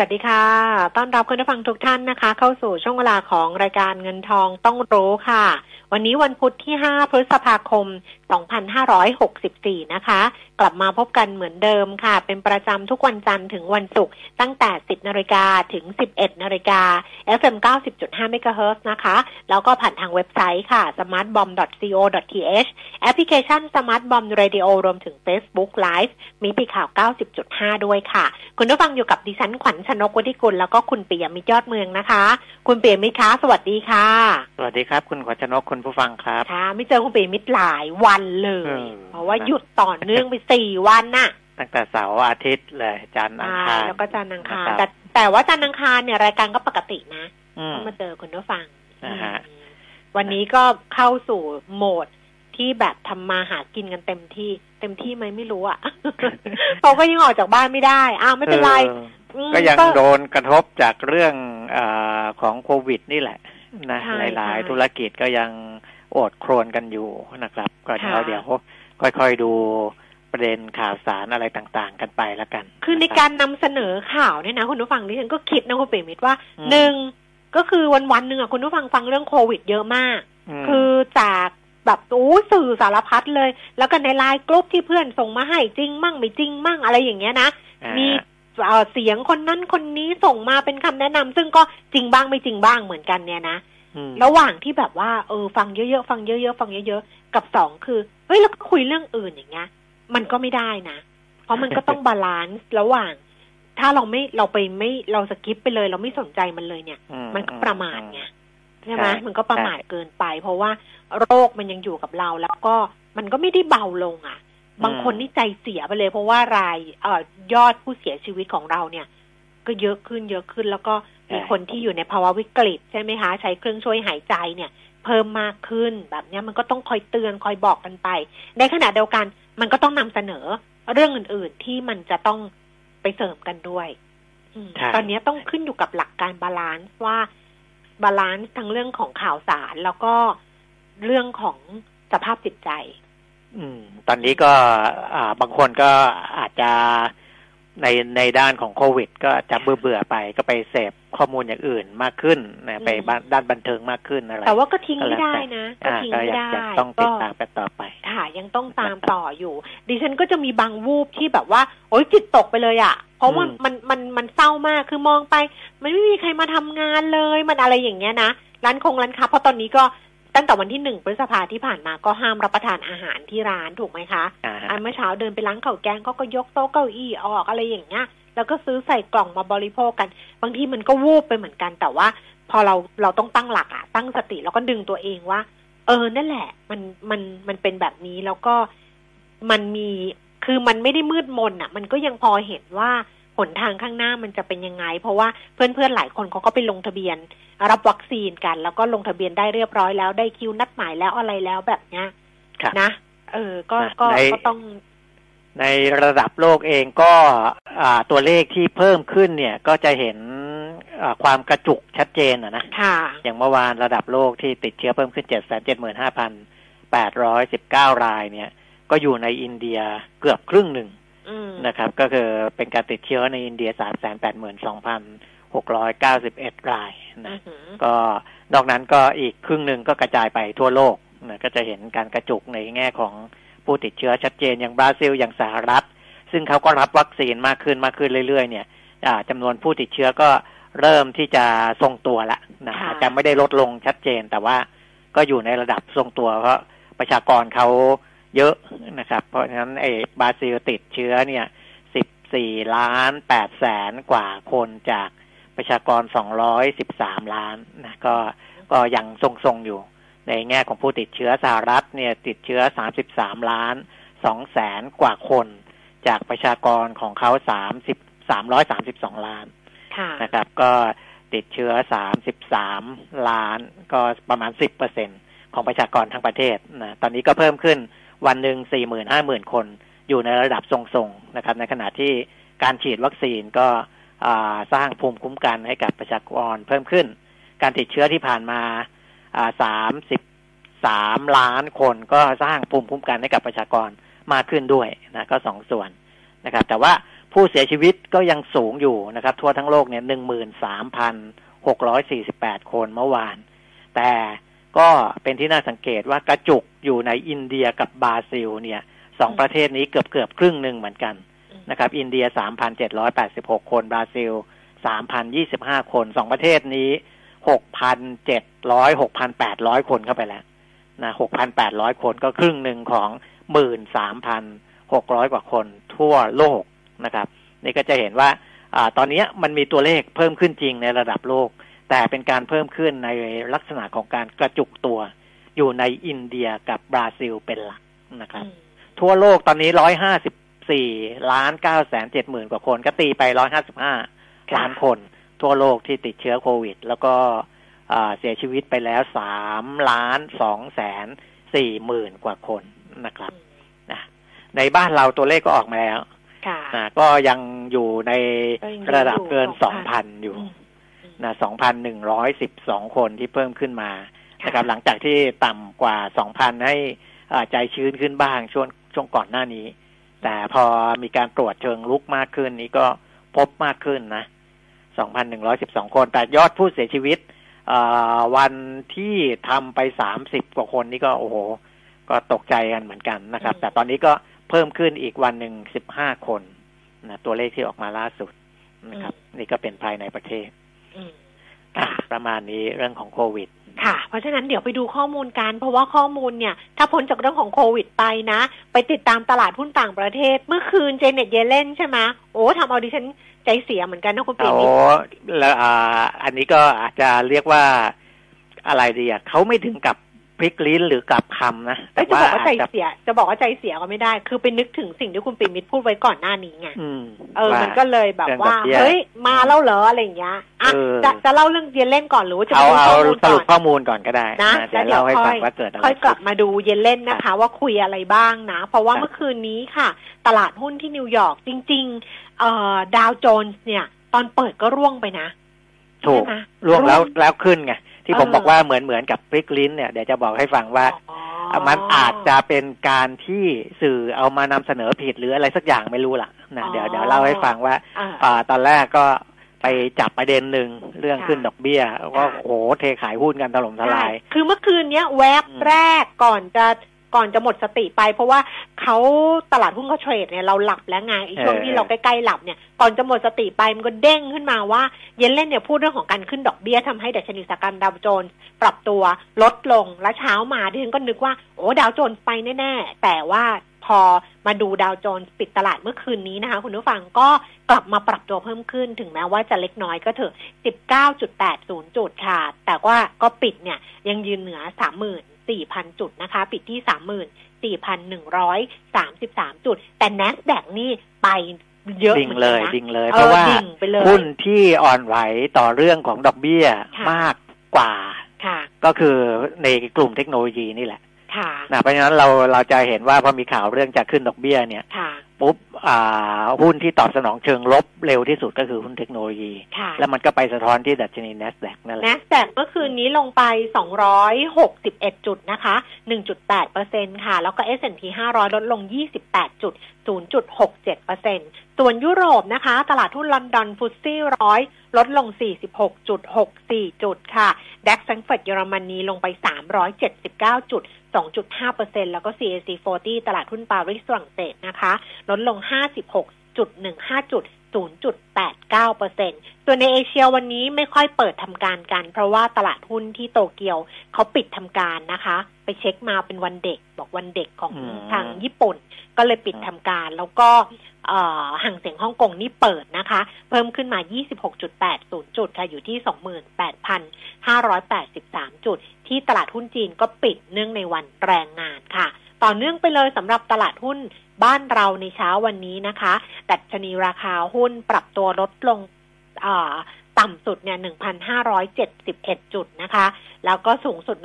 วัสดีค่ะ ต้อนรับคุณผู้ฟังทุกท่านนะคะ เข้าสู่ช่วงเวลาของรายการเงินทองต้องรู้ค่ะ วันนี้วันพุธที่ 5 พฤษภาคม 2564 นะคะ กลับมาพบกันเหมือนเดิมค่ะ เป็นประจำทุกวันจันทร์ถึงวันศุกร์ตั้งแต่ 10นาฬิกาถึง 11นาฬิกา FM 90.5 MHz นะคะ แล้วก็ผ่านทางเว็บไซต์ค่ะ smartbomb.co.th แอปพลิเคชัน Smart Bomb Radio รวมถึง Facebook Live มีปีข่าว 90.5 ด้วยค่ะ คุณผู้ฟังอยู่กับดิฉันขวัญชนกวทิกุลแล้วก็คุณปิยมิตรยอดเมืองนะคะ คุณปิยมิตรคะสวัสดีค่ะ สวัสดีครับ คุณขวัญชนกคุณผู้ฟังครับค่ะไม่เจอคุณปิยมิตรหลายวันเลยเออเพราะว่าหยุดต่อเนื่องไปสี่วันน่ะ ตั้งแต่เสาร์อาทิตย์เลยจันทร์อังอ่าคารแล้วก็จันทร์อังคารนะแต่บแต่ว่าจันทร์อังคารเนี่ยรายการก็ปกตินะอืมก็มาเจอคุณผู้ฟังอ่าฮะอืมวันนี้ก็เข้าสู่โหมดที่แบบทำมาหากินกันเต็มที่ เต็มที่ไหมไม่รู้อะเขาก็ยังออกจากบ้านไม่ได้อ้าวไม่เป็นไรอออืมก็ยังโดนกระทบจากเรื่องอาของโควิดนี่แหละ นะใช่หลายใช่ๆธุรกิจก็ยังโอดครวนกันอยู่นะครับ ก็เดี๋ยวค่ะเดี๋ยวค่อยๆดูประเด็นข่าวสารอะไรต่างๆ กันไปแล้วกัน คือในะบการนำเสนอข่าวเนี่ยนะคุณผู้ฟังดิฉันก็คิดนะคุณเปรมิตรว่าอืมหนึ่งก็คือวันวันๆหนึ่งอะคุณผู้ฟังฟังเรื่องโควิดเยอะมากมคือจากแบบโอ้สื่อสารพัดเลย แล้วก็ในไลน์กลุ่มที่เพื่อนส่งมาให้จริงมั่งไม่จริงมั่งอะไรอย่างเงี้ยนะอ่ามี เอ่อเสียงคนนั้นคนนี้ส่งมาเป็นคำแนะนำซึ่งก็จริงบ้างไม่จริงบ้างเหมือนกันเนี่ยนะอืมระหว่างที่แบบว่าเออฟังเยอะๆฟังเยอะๆฟังเยอะๆกับสองคือเฮ้ยแล้วก็คุยเรื่องอื่นอย่างเงี้ยมันก็ไม่ได้นะ เพราะมันก็ต้อง balance ระหว่าง ถ้าเราไม่เราไปไม่เราสกิปไปเลย เราไม่สนใจมันเลยเนี่ยอืมันก็ประมาทไงใช่ไหมใช่มันก็ประมาทเกินไป เพราะว่าโรคมันยังอยู่กับเรา แล้วก็มันก็ไม่ได้เบาลงอะ บางคนนี่ใจเสียไปเลย เพราะว่ารายเอ่อยอดผู้เสียชีวิตของเราเนี่ย ก็เยอะขึ้นเยอะขึ้น แล้วก็มีใช่คนที่อยู่ในภาวะวิกฤตใช่ไหมคะใช้เครื่องช่วยหายใจเนี่ย เพิ่มมากขึ้นแบบเนี้ยมันก็ต้องคอยเตือนคอยบอกกันไป ในขณะเดียวกันมันก็ต้องนำเสนอเรื่องอื่น ๆ ที่มันจะต้องไปเสริมกันด้วยอืมใช่ตอนนี้ต้องขึ้นอยู่กับหลักการ balance ว่า balance ทั้งเรื่องของข่าวสารแล้วก็เรื่องของสภาพจิตใจอืม ตอนนี้ก็อ่าบางคนก็อาจจะในในด้านของโควิด ก็จะเบื่อเบื่อๆไปก็ไปเสพข้อมูลอย่างอื่นมากขึ้นนะไปอืมบ้านด้านบันเทิงมากขึ้นอะไรแต่ว่าก็ทิ้งไม่ได้นะก็อ่าทิ้งก็ไม่ยังได้ยังต้องติดตามกันต่อไป ค่ะ ยังต้องตามต่ออยู่ ดิฉันก็จะมีบางวูบที่แบบว่า โอ๊ยจิตตกไปเลยอะ่ะ เพราะว่าอืมมันมันมันเศร้ามากคือมองไป มันไม่มีใครมาทำงานเลยมันอะไรอย่างเงี้ยนะร้านคงร้านค้าเพราะตอนนี้ก็ ตั้งแต่วันที่หนึ่งพฤษภาที่ผ่านมาก็ห้ามรับประทานอาหารที่ร้านถูกไหมคะอ่าฮะอันเมื่อเช้าเดินไปร้านข้าวแกงเขาก็ยกโต๊ะเก้าอี้ออกอะไรอย่างเงี้ย แล้วก็ซื้อใส่กล่องมาบริโภคกัน บางทีมันก็วูบไปเหมือนกันแต่ว่า พอเราเราต้องตั้งหลักอะตั้งสติแล้วก็ดึงตัวเองว่า เออนั่นแหละ มันมันมันเป็นแบบนี้แล้วก็มันมีคือมันไม่ได้มืดมนอะมันก็ยังพอเห็นว่าห นทางข้างหน้ามันจะเป็นยังไง เพราะว่าเพื่อนๆหลายคนเขาก็ไปลงทะเบียน รับวัคซีนกัน แล้วก็ลงทะเบียนได้เรียบร้อยแล้วได้คิวนัดหมายแล้วอะไรแล้วแบบเนี้ยครับนะเออ ก็นะก็ในก็ต้องในระดับโลกเองก็อ่าตัวเลขที่เพิ่มขึ้นเนี่ยก็จะเห็นอ่าความกระจุกชัดเจนอะนะค่ะอย่างเมื่อวานระดับโลกที่ติดเชื้อเพิ่มขึ้น7 7 5 8 1 9รายเนี่ย ก็อยู่ในอินเดียเกือบครึ่งหนึ่งอืม นะครับ ก็คือเป็นการติดเชื้อในอินเดีย3 8 2 6 9 1รายอืนะอหือก็นอกนั้นก็อีกครึ่งหนึ่งก็กระจายไปทั่วโลกนะก็จะเห็นการกระจุกในแง่ของผู้ติดเชื้อชัดเจนอย่างบราซิลอย่างสหรัฐ ซึ่งเขาก็รับวัคซีนมากขึ้นมากขึ้นเรื่อยๆ เนี่ยอ่าจำนวนผู้ติดเชื้อก็เริ่มที่จะทรงตัวละนะค่ะอาจจะไม่ได้ลดลงชัดเจนแต่ว่าก็อยู่ในระดับทรงตัวเพราะประชากรเขา เยอะนะครับ เพราะฉะนั้นไอ้บราซิลติดเชื้อเนี่ย14ล้าน8แสนกว่าคนจากประชากร213ล้านนะก็ก็ยังทรงๆอยู่ ในแง่ของผู้ติดเชื้อสหรัฐเนี่ยติดเชื้อ33ล้าน2แสนกว่าคน จากประชากรของเขา30 332ล้านค่ะนะครับ ก็ติดเชื้อ33ล้าน ก็ประมาณ10เปอร์เซ็นของประชากรทั้งประเทศนะตอนนี้ก็เพิ่มขึ้น วันหนึ่งสี่หมื่นห้าหมื่นคน อยู่ในระดับทรงๆนะครับ ในขณะที่การฉีดวัคซีนก็สร้างภูมิคุ้มกันให้กับประชากรเพิ่มขึ้น การติดเชื้อที่ผ่านมาสามสิบสามล้านคนก็สร้างภูมิคุ้มกันให้กับประชากรมากขึ้นด้วยนะก็สองส่วนนะครับ แต่ว่าผู้เสียชีวิตก็ยังสูงอยู่นะครับ ทั่วทั้งโลกเนี่ยหนึ่งหมื่นสามพันหกร้อยสี่สิบแปดคนเมื่อวาน แต่ ก็เป็นที่น่าสังเกตว่ากระจุกอยู่ในอินเดียกับบราซิล เนี่ยสองประเทศนี้เกือบเกือบครึ่งหนึ่งเหมือนกันนะครับ อินเดียสามพันเจ็ดร้อยแปดสิบหกคนบราซิลสามพันยี่สิบห้าคนสองประเทศนี้หกพันเจ็ดร้อยหกพันแปดร้อยคนเข้าไปแล้วนะหกพันแปดร้อยคนก็ครึ่งหนึ่งของหมื่นสามพันหกร้อยกว่าคนทั่วโลกนะครับ นี่ก็จะเห็นว่าอตอนนี้มันมีตัวเลขเพิ่มขึ้นจริงในระดับโลก แต่เป็นการเพิ่มขึ้นในลักษณะของการกระจุกตัว อยู่ในอินเดียกับบราซิลเป็นหลักนะครับ ทั่วโลกตอนนี้ร้อยห้าสิบสี่ล้านเก้าแสนเจ็ดหมื่นกว่าคน ก็ตีไปร้อยห้าสิบห้าล้านคน ทั่วโลกที่ติดเชื้อโควิด แล้วก็เสียชีวิตไปแล้วสามล้านสองแสนสี่หมื่นกว่าคนนะครับนะในบ้านเราตัวเลขก็ออกมาแล้วนะก็ยังอยู่ในระดับเกินสองพันอยู่ นะสองพันหนึ่งร้อยสิบสองคนที่เพิ่มขึ้นมานะครับหลังจากที่ต่ำกว่าสองพันให้ใจชื้นขึ้นบ้างช่วงช่วงก่อนหน้านี้ แต่พอมีการตรวจเชิงลุกมากขึ้นนี้ก็พบมากขึ้นนะสองพันหนึ่งร้อยสิบสองคน แต่ยอดผู้เสียชีวิตวันที่ทำไปสามสิบกว่าคนนี่ก็โอ้โห ก็ตกใจกันเหมือนกันนะครับ แต่ตอนนี้ก็เพิ่มขึ้นอีกวันหนึ่งสิบห้าคนนะตัวเลขที่ออกมาล่าสุดนะครับ นี่ก็เป็นภายในประเทศ ประมาณนี้เรื่องของโควิดค่ะ เพราะฉะนั้นเดี๋ยวไปดูข้อมูลกัน เพราะว่าข้อมูลเนี่ย ถ้าพ้นจากเรื่องของโควิดไปนะ ไปติดตามตลาดหุ้นต่างประเทศ เมื่อคืนเจเน็ตเยเลนใช่ไหมโอ้ทำเอาดิฉันใจเสียเหมือนกันนะคุณปีนิดโอ้แล้วอ่าอันนี้ก็อาจจะเรียกว่าอะไรดีอะเขาไม่ถึงกับ พลิกลิ้นหรือกับคำนะแต่จะบอกว่าใจเสีย จะบอกว่าใจเสียก็ไม่ได้ คือไปนึกถึงสิ่งที่คุณปิมิตพูดไว้ก่อนหน้านี้ไงเออ มันก็เลยแบบว่า เฮ้ย มาเล่าเหรออะไรอย่างเงี้ยอะจะจะเล่าเรื่องเยนเล่นก่อนหรือว่าจะเอาเอาสรุปข้อมูลก่อนก็ได้นะเดี๋ยวเล่าให้ฟังว่าเกิดอะไรค่อยกลับมาดูเยนเล่นนะคะ ว่าคุยอะไรบ้างนะ เพราะว่าเมื่อคืนนี้ค่ะ ตลาดหุ้นที่นิวยอร์กจริงๆเอ่อดาวโจนส์เนี่ย ตอนเปิดก็ร่วงไปนะถูกร่วงแล้วแล้วขึ้นไง ที่ผมบอกว่าเหมือนเหมือนกับพลิกลิ้นเนี่ยเดี๋ยวจะบอกให้ฟังว่ามันอาจจะเป็นการที่สื่อเอามานำเสนอผิดหรืออะไรสักอย่างไม่รู้ล่ะนะเดี๋ยวเดี๋ยวเล่าให้ฟังว่าอ่าตอนแรกก็ไปจับประเด็นหนึ่งเรื่องขึ้นดอกเบี้ยก็โอ้โหเทขายหุ้นกันถล่มทลาย คือเมื่อคืนเนี้ยแวบแรกก่อนจะ ก่อนจะหมดสติไป เพราะว่าเขาตลาดหุ้นเขาเทรดเนี่ยเราหลับแล้วไงช่วงที่เราใกล้ๆหลับเนี่ยก่อนจะหมดสติไปมันก็เด้งขึ้นมาว่า เย็นเล่นเนี่ยพูดเรื่องของการขึ้นดอกเบี้ยทำให้ดัชนีสการดาวโจนส์ปรับตัวลดลงและเช้ามาที่ฉันก็นึกว่าโอ้ดาวโจนส์ไปแน่ๆแต่ว่าพอมาดูดาวโจนส์ปิดตลาดเมื่อคืนนี้นะคะ คุณผู้ฟังก็กลับมาปรับตัวเพิ่มขึ้นถึงแม้ว่าจะเล็กน้อยก็เถอะ 19.80 จุดค่ะ แต่ว่าก็ปิดเนี่ยยังยืนเหนือ 30,000 4,000 จุดนะคะ ปิดที่ 34,133 จุด แต่ NASDAQ นี่ไปเยอะดิ่งเลยดิ่งเลย เพราะว่าหุ้นที่อ่อนไหวต่อเรื่องของดอกเบี้ยมากกว่า ก็คือในกลุ่มเทคโนโลยีนี่แหละนะเพราะฉะนั้นเราเราจะเห็นว่าพอมีข่าวเรื่องจะขึ้นดอกเบี้ยเนี่ย ปุ๊บหุ้นที่ตอบสนองเชิงลบเร็วที่สุดก็คือหุ้นเทคโนโลยี แล้วมันก็ไปสะท้อนที่ดัชนี NASDAQ นั่นแหละ NASDAQ เมื่อคืนนี้ลงไป 261 จุดนะคะ 1.8เปอร์เซ็นค่ะ แล้วก็ S&P 500 ลดลง 28 จุด 0.67เปอร์เซ็น ส่วนยุโรปนะคะ ตลาดหุ้นลอนดอนฟุตซี่ร้อยลดลง 46.64 จุดค่ะดัคแฟงเฟิร์ตเยอรมนีลงไป 379 จุด 2.5%แล้วก็ CAC 40 ตลาดหุ้นปารีสฝรั่งเศสนะคะ ลดลง 56.15 จุด0.89%ส่วนในเอเชียวันนี้ไม่ค่อยเปิดทำการกัน เพราะว่าตลาดหุ้นที่โตเกียวเขาปิดทำการนะคะ ไปเช็คมาเป็นวันเด็ก บอกวันเด็กของทางญี่ปุ่น ก็เลยปิดทำการแล้วก็ ห่างเสียงฮ่องกงนี่เปิดนะคะ เพิ่มขึ้นมา 26.80 จุดค่ะอยู่ที่ 28,583 จุด ที่ตลาดหุ้นจีนก็ปิดเนื่องในวันแรงงานค่ะ ต่อเนื่องไปเลยสำหรับตลาดหุ้นบ้านเราในเช้าวันนี้นะคะดัชนีราคาหุ้นปรับตัวลดลงต่ำสุดเนี่ย 1,571 จุดนะคะ แล้วก็สูงสุด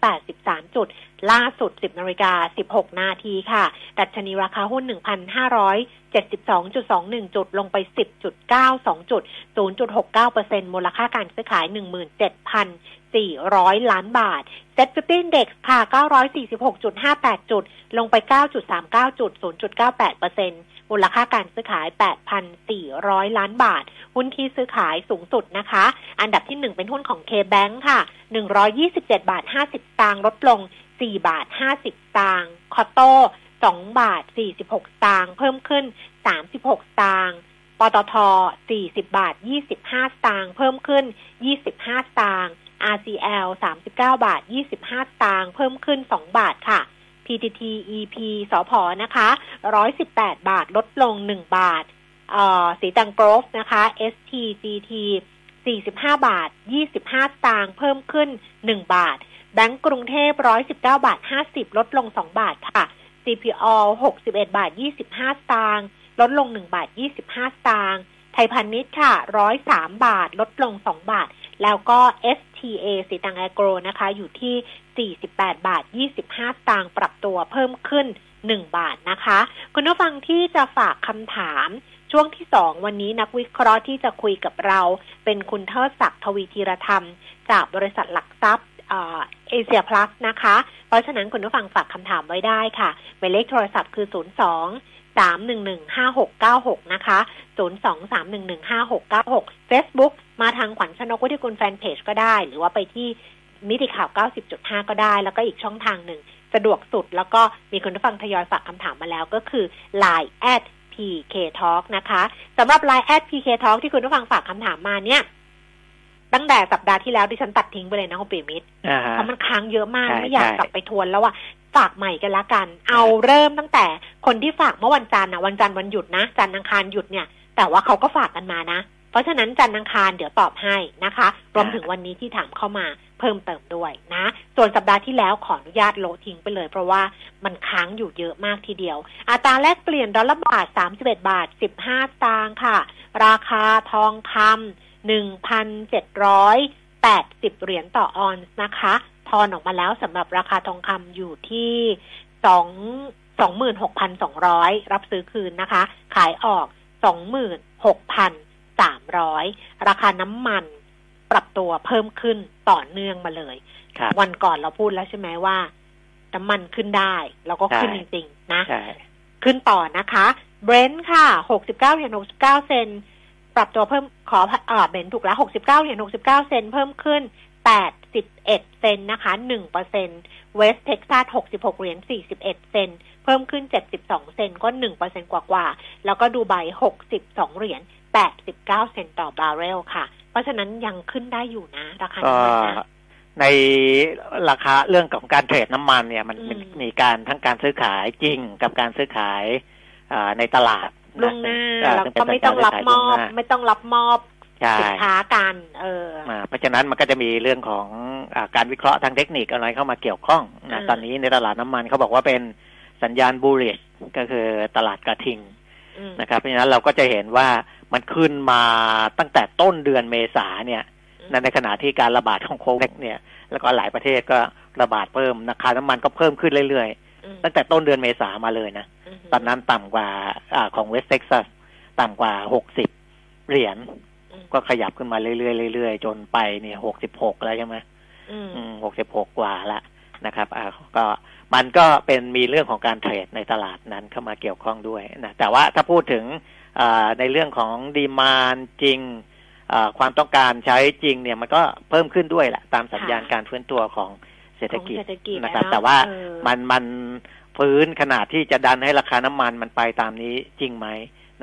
1,583 จุด ล่าสุด 10นาฬิกา16 นาทีค่ะ ดัชนีราคาหุ้น 1,572.21 จุดลงไป 10.92 จุด 0.69%มูลค่าการซื้อขาย 17,400 ล้านบาทเซ็ตฟิฟตี้เด็กค่ะ 946.58 จุด ลงไป 9.39 จุด 0.98%มูลค่าการซื้อขาย 8,400 ล้านบาท หุ้นที่ซื้อขายสูงสุดนะคะ อันดับที่ 1 เป็นหุ้นของ K-Bank ค่ะ 127 บาท 50ตางค์ลดลง 4 บาท 50ตางค์คอโต 2 บาท 46ตางค์เพิ่มขึ้น 36ตางค์ปตท 40 บาท 25ตางค์เพิ่มขึ้น 25ตางค์ RCL 39 บาท 25ตางค์เพิ่มขึ้น 2 บาทค่ะ PTT EP สอพนะคะ 118 บาทลดลง 1 บาท เอ่อสีตังโกรฟนะคะ STGT 45 บาท 25ตางค์เพิ่มขึ้น 1 บาท แบงก์กรุงเทพ 119 บาท 50 ลดลง 2 บาทค่ะ CPO 61 บาท 25ตางค์ลดลง 1 บาท 25ตางค์ไทยพาณิชย์ค่ะ 103 บาท ลดลง 2 บาท แล้วก็ STA สีตังแอโกรนะคะ อยู่ที่ 48 บาท 25ตางค์ปรับตัวเพิ่มขึ้น 1 บาทนะคะ คุณผู้ฟังที่จะฝากคำถามช่วงที่2วันนี้นักวิเคราะห์ที่จะคุยกับเรา เป็นคุณเทิดศักดิ์ทวีธีรธรรม จากบริษัทหลักทรัพย์ เอเชียพลัสนะคะ เพราะฉะนั้นคุณผู้ฟังฝากคำถามไว้ได้ค่ะหมายเลขโทรศัพท์คือ 02 311 5696 นะคะ 02 311 5696 Facebook มาทางขวัญชนกวิทยกุลแฟนเพจก็ได้ หรือว่าไปที่มิติข่าว 90.5 ก็ได้ แล้วก็อีกช่องทางหนึ่ง สะดวกสุด แล้วก็มีคุณผู้ฟังทยอยฝากคำถามมาแล้วก็คือ Line at PK Talk นะคะสำหรับ Line at PK Talk ที่คุณผู้ฟังฝากคำถามมาเนี่ย ตั้งแต่สัปดาห์ที่แล้วดิฉันตัดทิ้งไปเลยนะคุณปิมิตรอ่าฮะเพราะมันค้างเยอะมากใช่ไม่อยากใช่กลับไปทวนแล้วอะฝากใหม่กันละกัน เอาเริ่มตั้งแต่คนที่ฝากเมื่อวันจันทร์อะวันจันทร์วันหยุดนะจันทร์อังคารหยุดเนี่ย แต่ว่าเขาก็ฝากกันมานะ เพราะฉะนั้นจันทร์อังคารเดี๋ยวตอบให้นะคะ รวมถึงวันนี้ที่ถามเข้ามาเพิ่มเติมด้วยนะ ส่วนสัปดาห์ที่แล้วขออนุญาตโละทิ้งไปเลย เพราะว่ามันค้างอยู่เยอะมากทีเดียว อัตราแลกเปลี่ยนดอลลาร์บาท 31 บาท 15 สตางค์ค่ะ ราคาทองคำ 1,780 เหรียญต่อออนซ์นะคะ ทอนออกมาแล้วสำหรับราคาทองคำอยู่ที่สองสองหมื่นหกพันสองร้อยรับซื้อคืนนะคะ ขายออกสองหมื่นหกพันสามร้อยราคาน้ำมันปรับตัวเพิ่มขึ้นต่อเนื่องมาเลยครับวันก่อนเราพูดแล้วใช่ไหมว่าน้ำมันขึ้นได้ แล้วก็ขึ้นใช่จริง ๆ นะใช่ขึ้นต่อนะคะ เบรนท์ค่ะ69เหรียญ69เซนต์ ปรับตัวเพิ่มขอเอ่อเบรนท์ถูกแล้ว69เหรียญ69เซนต์เพิ่มขึ้น81เซนต์นะคะ1เปอร์เซ็นต์เวสเท็กซัส66เหรียญ41เซนต์เพิ่มขึ้น72เซนต์ก็1เปอร์เซ็นต์กว่าๆแล้วก็ดูไบ62เหรียญ89เซนต์ต่อบาร์เรลค่ะ เพราะฉะนั้นยังขึ้นได้อยู่นะ ราคาก็น้ำมันนะในราคาเรื่องของการ trade น้ำมันเนี่ยมันอืมมันมีการทั้งการซื้อขายจริงกับการซื้อขายอ่าในตลาด ล่วงหน้าอ่แล้วซึ่เป็ก็นไม่ต้องรับมอบการซื้ขายล่วงหน้าไม่ต้องรับมอบใช่สินค้ากันเอออ่าเพราะฉะนั้นมันก็จะมีเรื่องของอาการวิเคราะห์ทางเทคนิคอะไรเข้ามาเกี่ยวข้องนะอ่าตอนนี้ในตลาดน้ำมันเขาบอกว่าเป็นสัญญาณ bullish ก็คือตลาดกระทิงอืมนะครับเพราะฉะนั้นเราก็จะเห็นว่ามันขึ้นมาตั้งแต่ต้นเดือนเมษาเนี่ยอืมนั่นในขณะที่การระบาดของโควิดเนี่ย แล้วก็หลายประเทศก็ระบาดเพิ่มราคาน้ำมันก็เพิ่มขึ้นเรื่อยอืมๆ ตั้งแต่ต้นเดือนเมษามาเลยนะมตอนนั้นต่ำกว่าอาของเวสเท็กซัสต่ำกว่าหกสิบเหรียญอืมก็ขยับขึ้นมาเรื่อยๆเรื่อยๆจนไปเนี่ยหกสิบหกแล้วใช่ไหมอืมหกสิบหกกว่าละนะครับอ่าก็มันก็เป็นมีเรื่องของการเทรดในตลาดนั้นเข้ามาเกี่ยวข้องด้วยนะแต่ว่าถ้าพูดถึงอ่าในเรื่องของดีมานจริงอ่าความต้องการใช้จริงเนี่ยมันก็เพิ่มขึ้นด้วยแหละตามสัญญาณค่ะการฟื้นตัวของ เศรษฐกิจของเศรษฐกิจนะครับอะเนาะแต่ว่าเออมันมันฟื้นขนาดที่จะดันให้ราคาน้ำมันมันไปตามนี้จริงไหม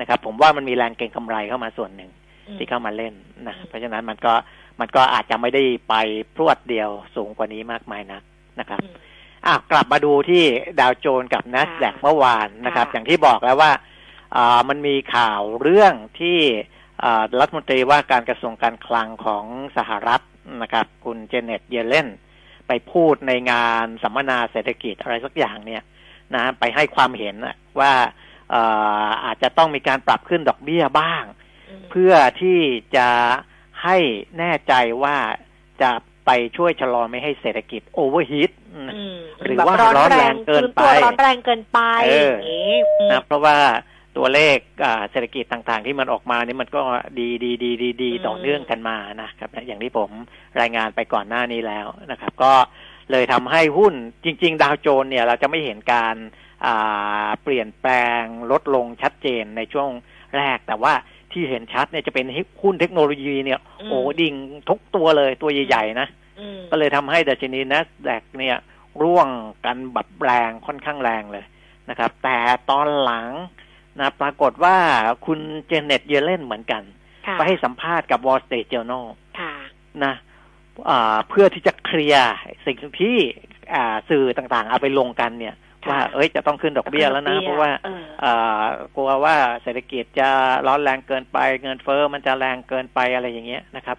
นะครับ ผมว่ามันมีแรงเก็งกำไรเข้ามาส่วนหนึ่งอืมที่เข้ามาเล่นนะอืมเพราะฉะนั้นมันก็มันก็อาจจะไม่ได้ไปพรวดเดียวสูงกว่านี้มากมายนักนะครับอืมอะกลับมาดูที่ดาวโจนส์กับ n a s d a q ค่ะเมื่อวานนะครับค่ะอย่างที่บอกแล้วว่าอ่ามันมีข่าวเรื่องที่อ่ารัฐมนตรีว่าการกระทรวงการคลังของสหรัฐนะครับ คุณเจเน็ตเยเลน ไปพูดในงานสัมมนาเศรษฐกิจอะไรสักอย่างเนี่ยนะไปให้ความเห็นน่ะว่าอ่าอาจจะต้องมีการปรับขึ้นดอกเบี้ยบ้างอืมเพื่อที่จะใให้แน่ใจว่าจะไปช่วยชะลอไม่ให้เศรษฐกิจโอเวอร์ฮีทอืมหรือแบบว่าร้อนแรงเกินไปฟื้ตัวร้อนแรงเกินไปเอออย่างนี้อืมนะเพราะว่า ตัวเลขอ่าเศรษฐกิจต่างๆ ที่มันออกมานี่มันก็ดีดีดีดีดีอืมต่อเนื่องกันมานะครับ อย่างที่ผมรายงานไปก่อนหน้านี้แล้วนะครับ ก็เลยทำให้หุ้นจริง ๆ ดาวโจนส์เนี่ยเราจะไม่เห็นการอ่าเปลี่ยนแปลงลดลงชัดเจนในช่วงแรก แต่ว่าที่เห็นชัดเนี่ยจะเป็นหุ้นเทคโนโลยีเนี่ยโอ้ดิ่งทุกตัวเลยตัวใหญ่ๆนะอืมก็เลยทำให้ดัชนีนัสแดกเนี่ยร่วงกันแบบแรงค่อนข้างแรงเลยนะครับ แต่ตอนหลัง นะปรากฏว่าคุณเจเน็ตเยเลนเหมือนกันค่ะไปให้สัมภาษณ์กับ Wall Street Journal ค่ะนะอ่าเพื่อที่จะเคลียร์สิ่งที่อ่าสื่อต่างๆ เอาไปลงกันเนี่ยค่ะว่าเอ้ยจะต้องขึ้นดอกเบี้ยแล้วนะ เพราะว่าเอออ่ากลัวว่าเศรษฐกิจจะร้อนแรงเกินไป เงินเฟ้อมันจะแรงเกินไปอะไรอย่างเงี้ยนะครับ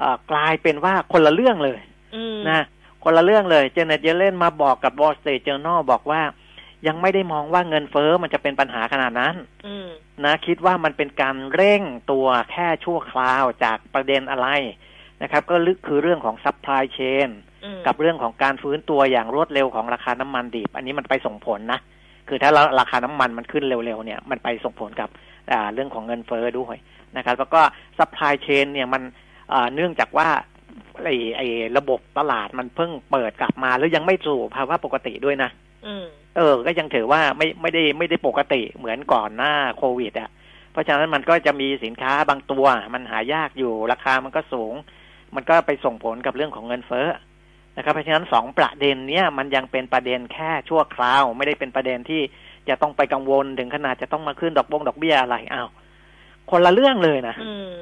อ่ากลายเป็นว่าคนละเรื่องเลยอืมนะคนละเรื่องเลยเจเน็ตเยเลนมาบอกกับ Wall Street Journal บอกว่า ยังไม่ได้มองว่าเงินเฟ้อมันจะเป็นปัญหาขนาดนั้นอืมนะคิดว่ามันเป็นการเร่งตัวแค่ชั่วคราวจากประเด็นอะไรนะครับ ก็ลึกคือเรื่องของ supply chain อืมกับเรื่องของการฟื้นตัวอย่างรวดเร็วของราคาน้ำมันดิบอันนี้มันไปส่งผลนะ คือถ้าราคาน้ำมันมันขึ้นเร็วๆเนี่ย มันไปส่งผลกับอ่าเรื่องของเงินเฟ้อด้วยนะครับ แล้วก็ supply chain เนี่ยมันอ่าเนื่องจากว่าไอ้ไอ้ระบบตลาดมันเพิ่งเปิดกลับมา แล้วยังไม่สู่ภาวะปกติด้วยนะอืม เออ ก็ยังถือว่าไม่ไม่ได้ไม่ได้ปกติเหมือนก่อนหน้าโควิด อะ เพราะฉะนั้นมันก็จะมีสินค้าบางตัว มันหายากอยู่ราคามันก็สูง มันก็ไปส่งผลกับเรื่องของเงินเฟ้อนะครับเพราะฉะนั้นสองประเด็นเนี้ยมันยังเป็นประเด็นแค่ชั่วคราว ไม่ได้เป็นประเด็นที่จะต้องไปกังวลถึงขนาดจะต้องมาขึ้นดอกบงดอกเบี้ยอะไรอ้าวคนละเรื่องเลยนะอืม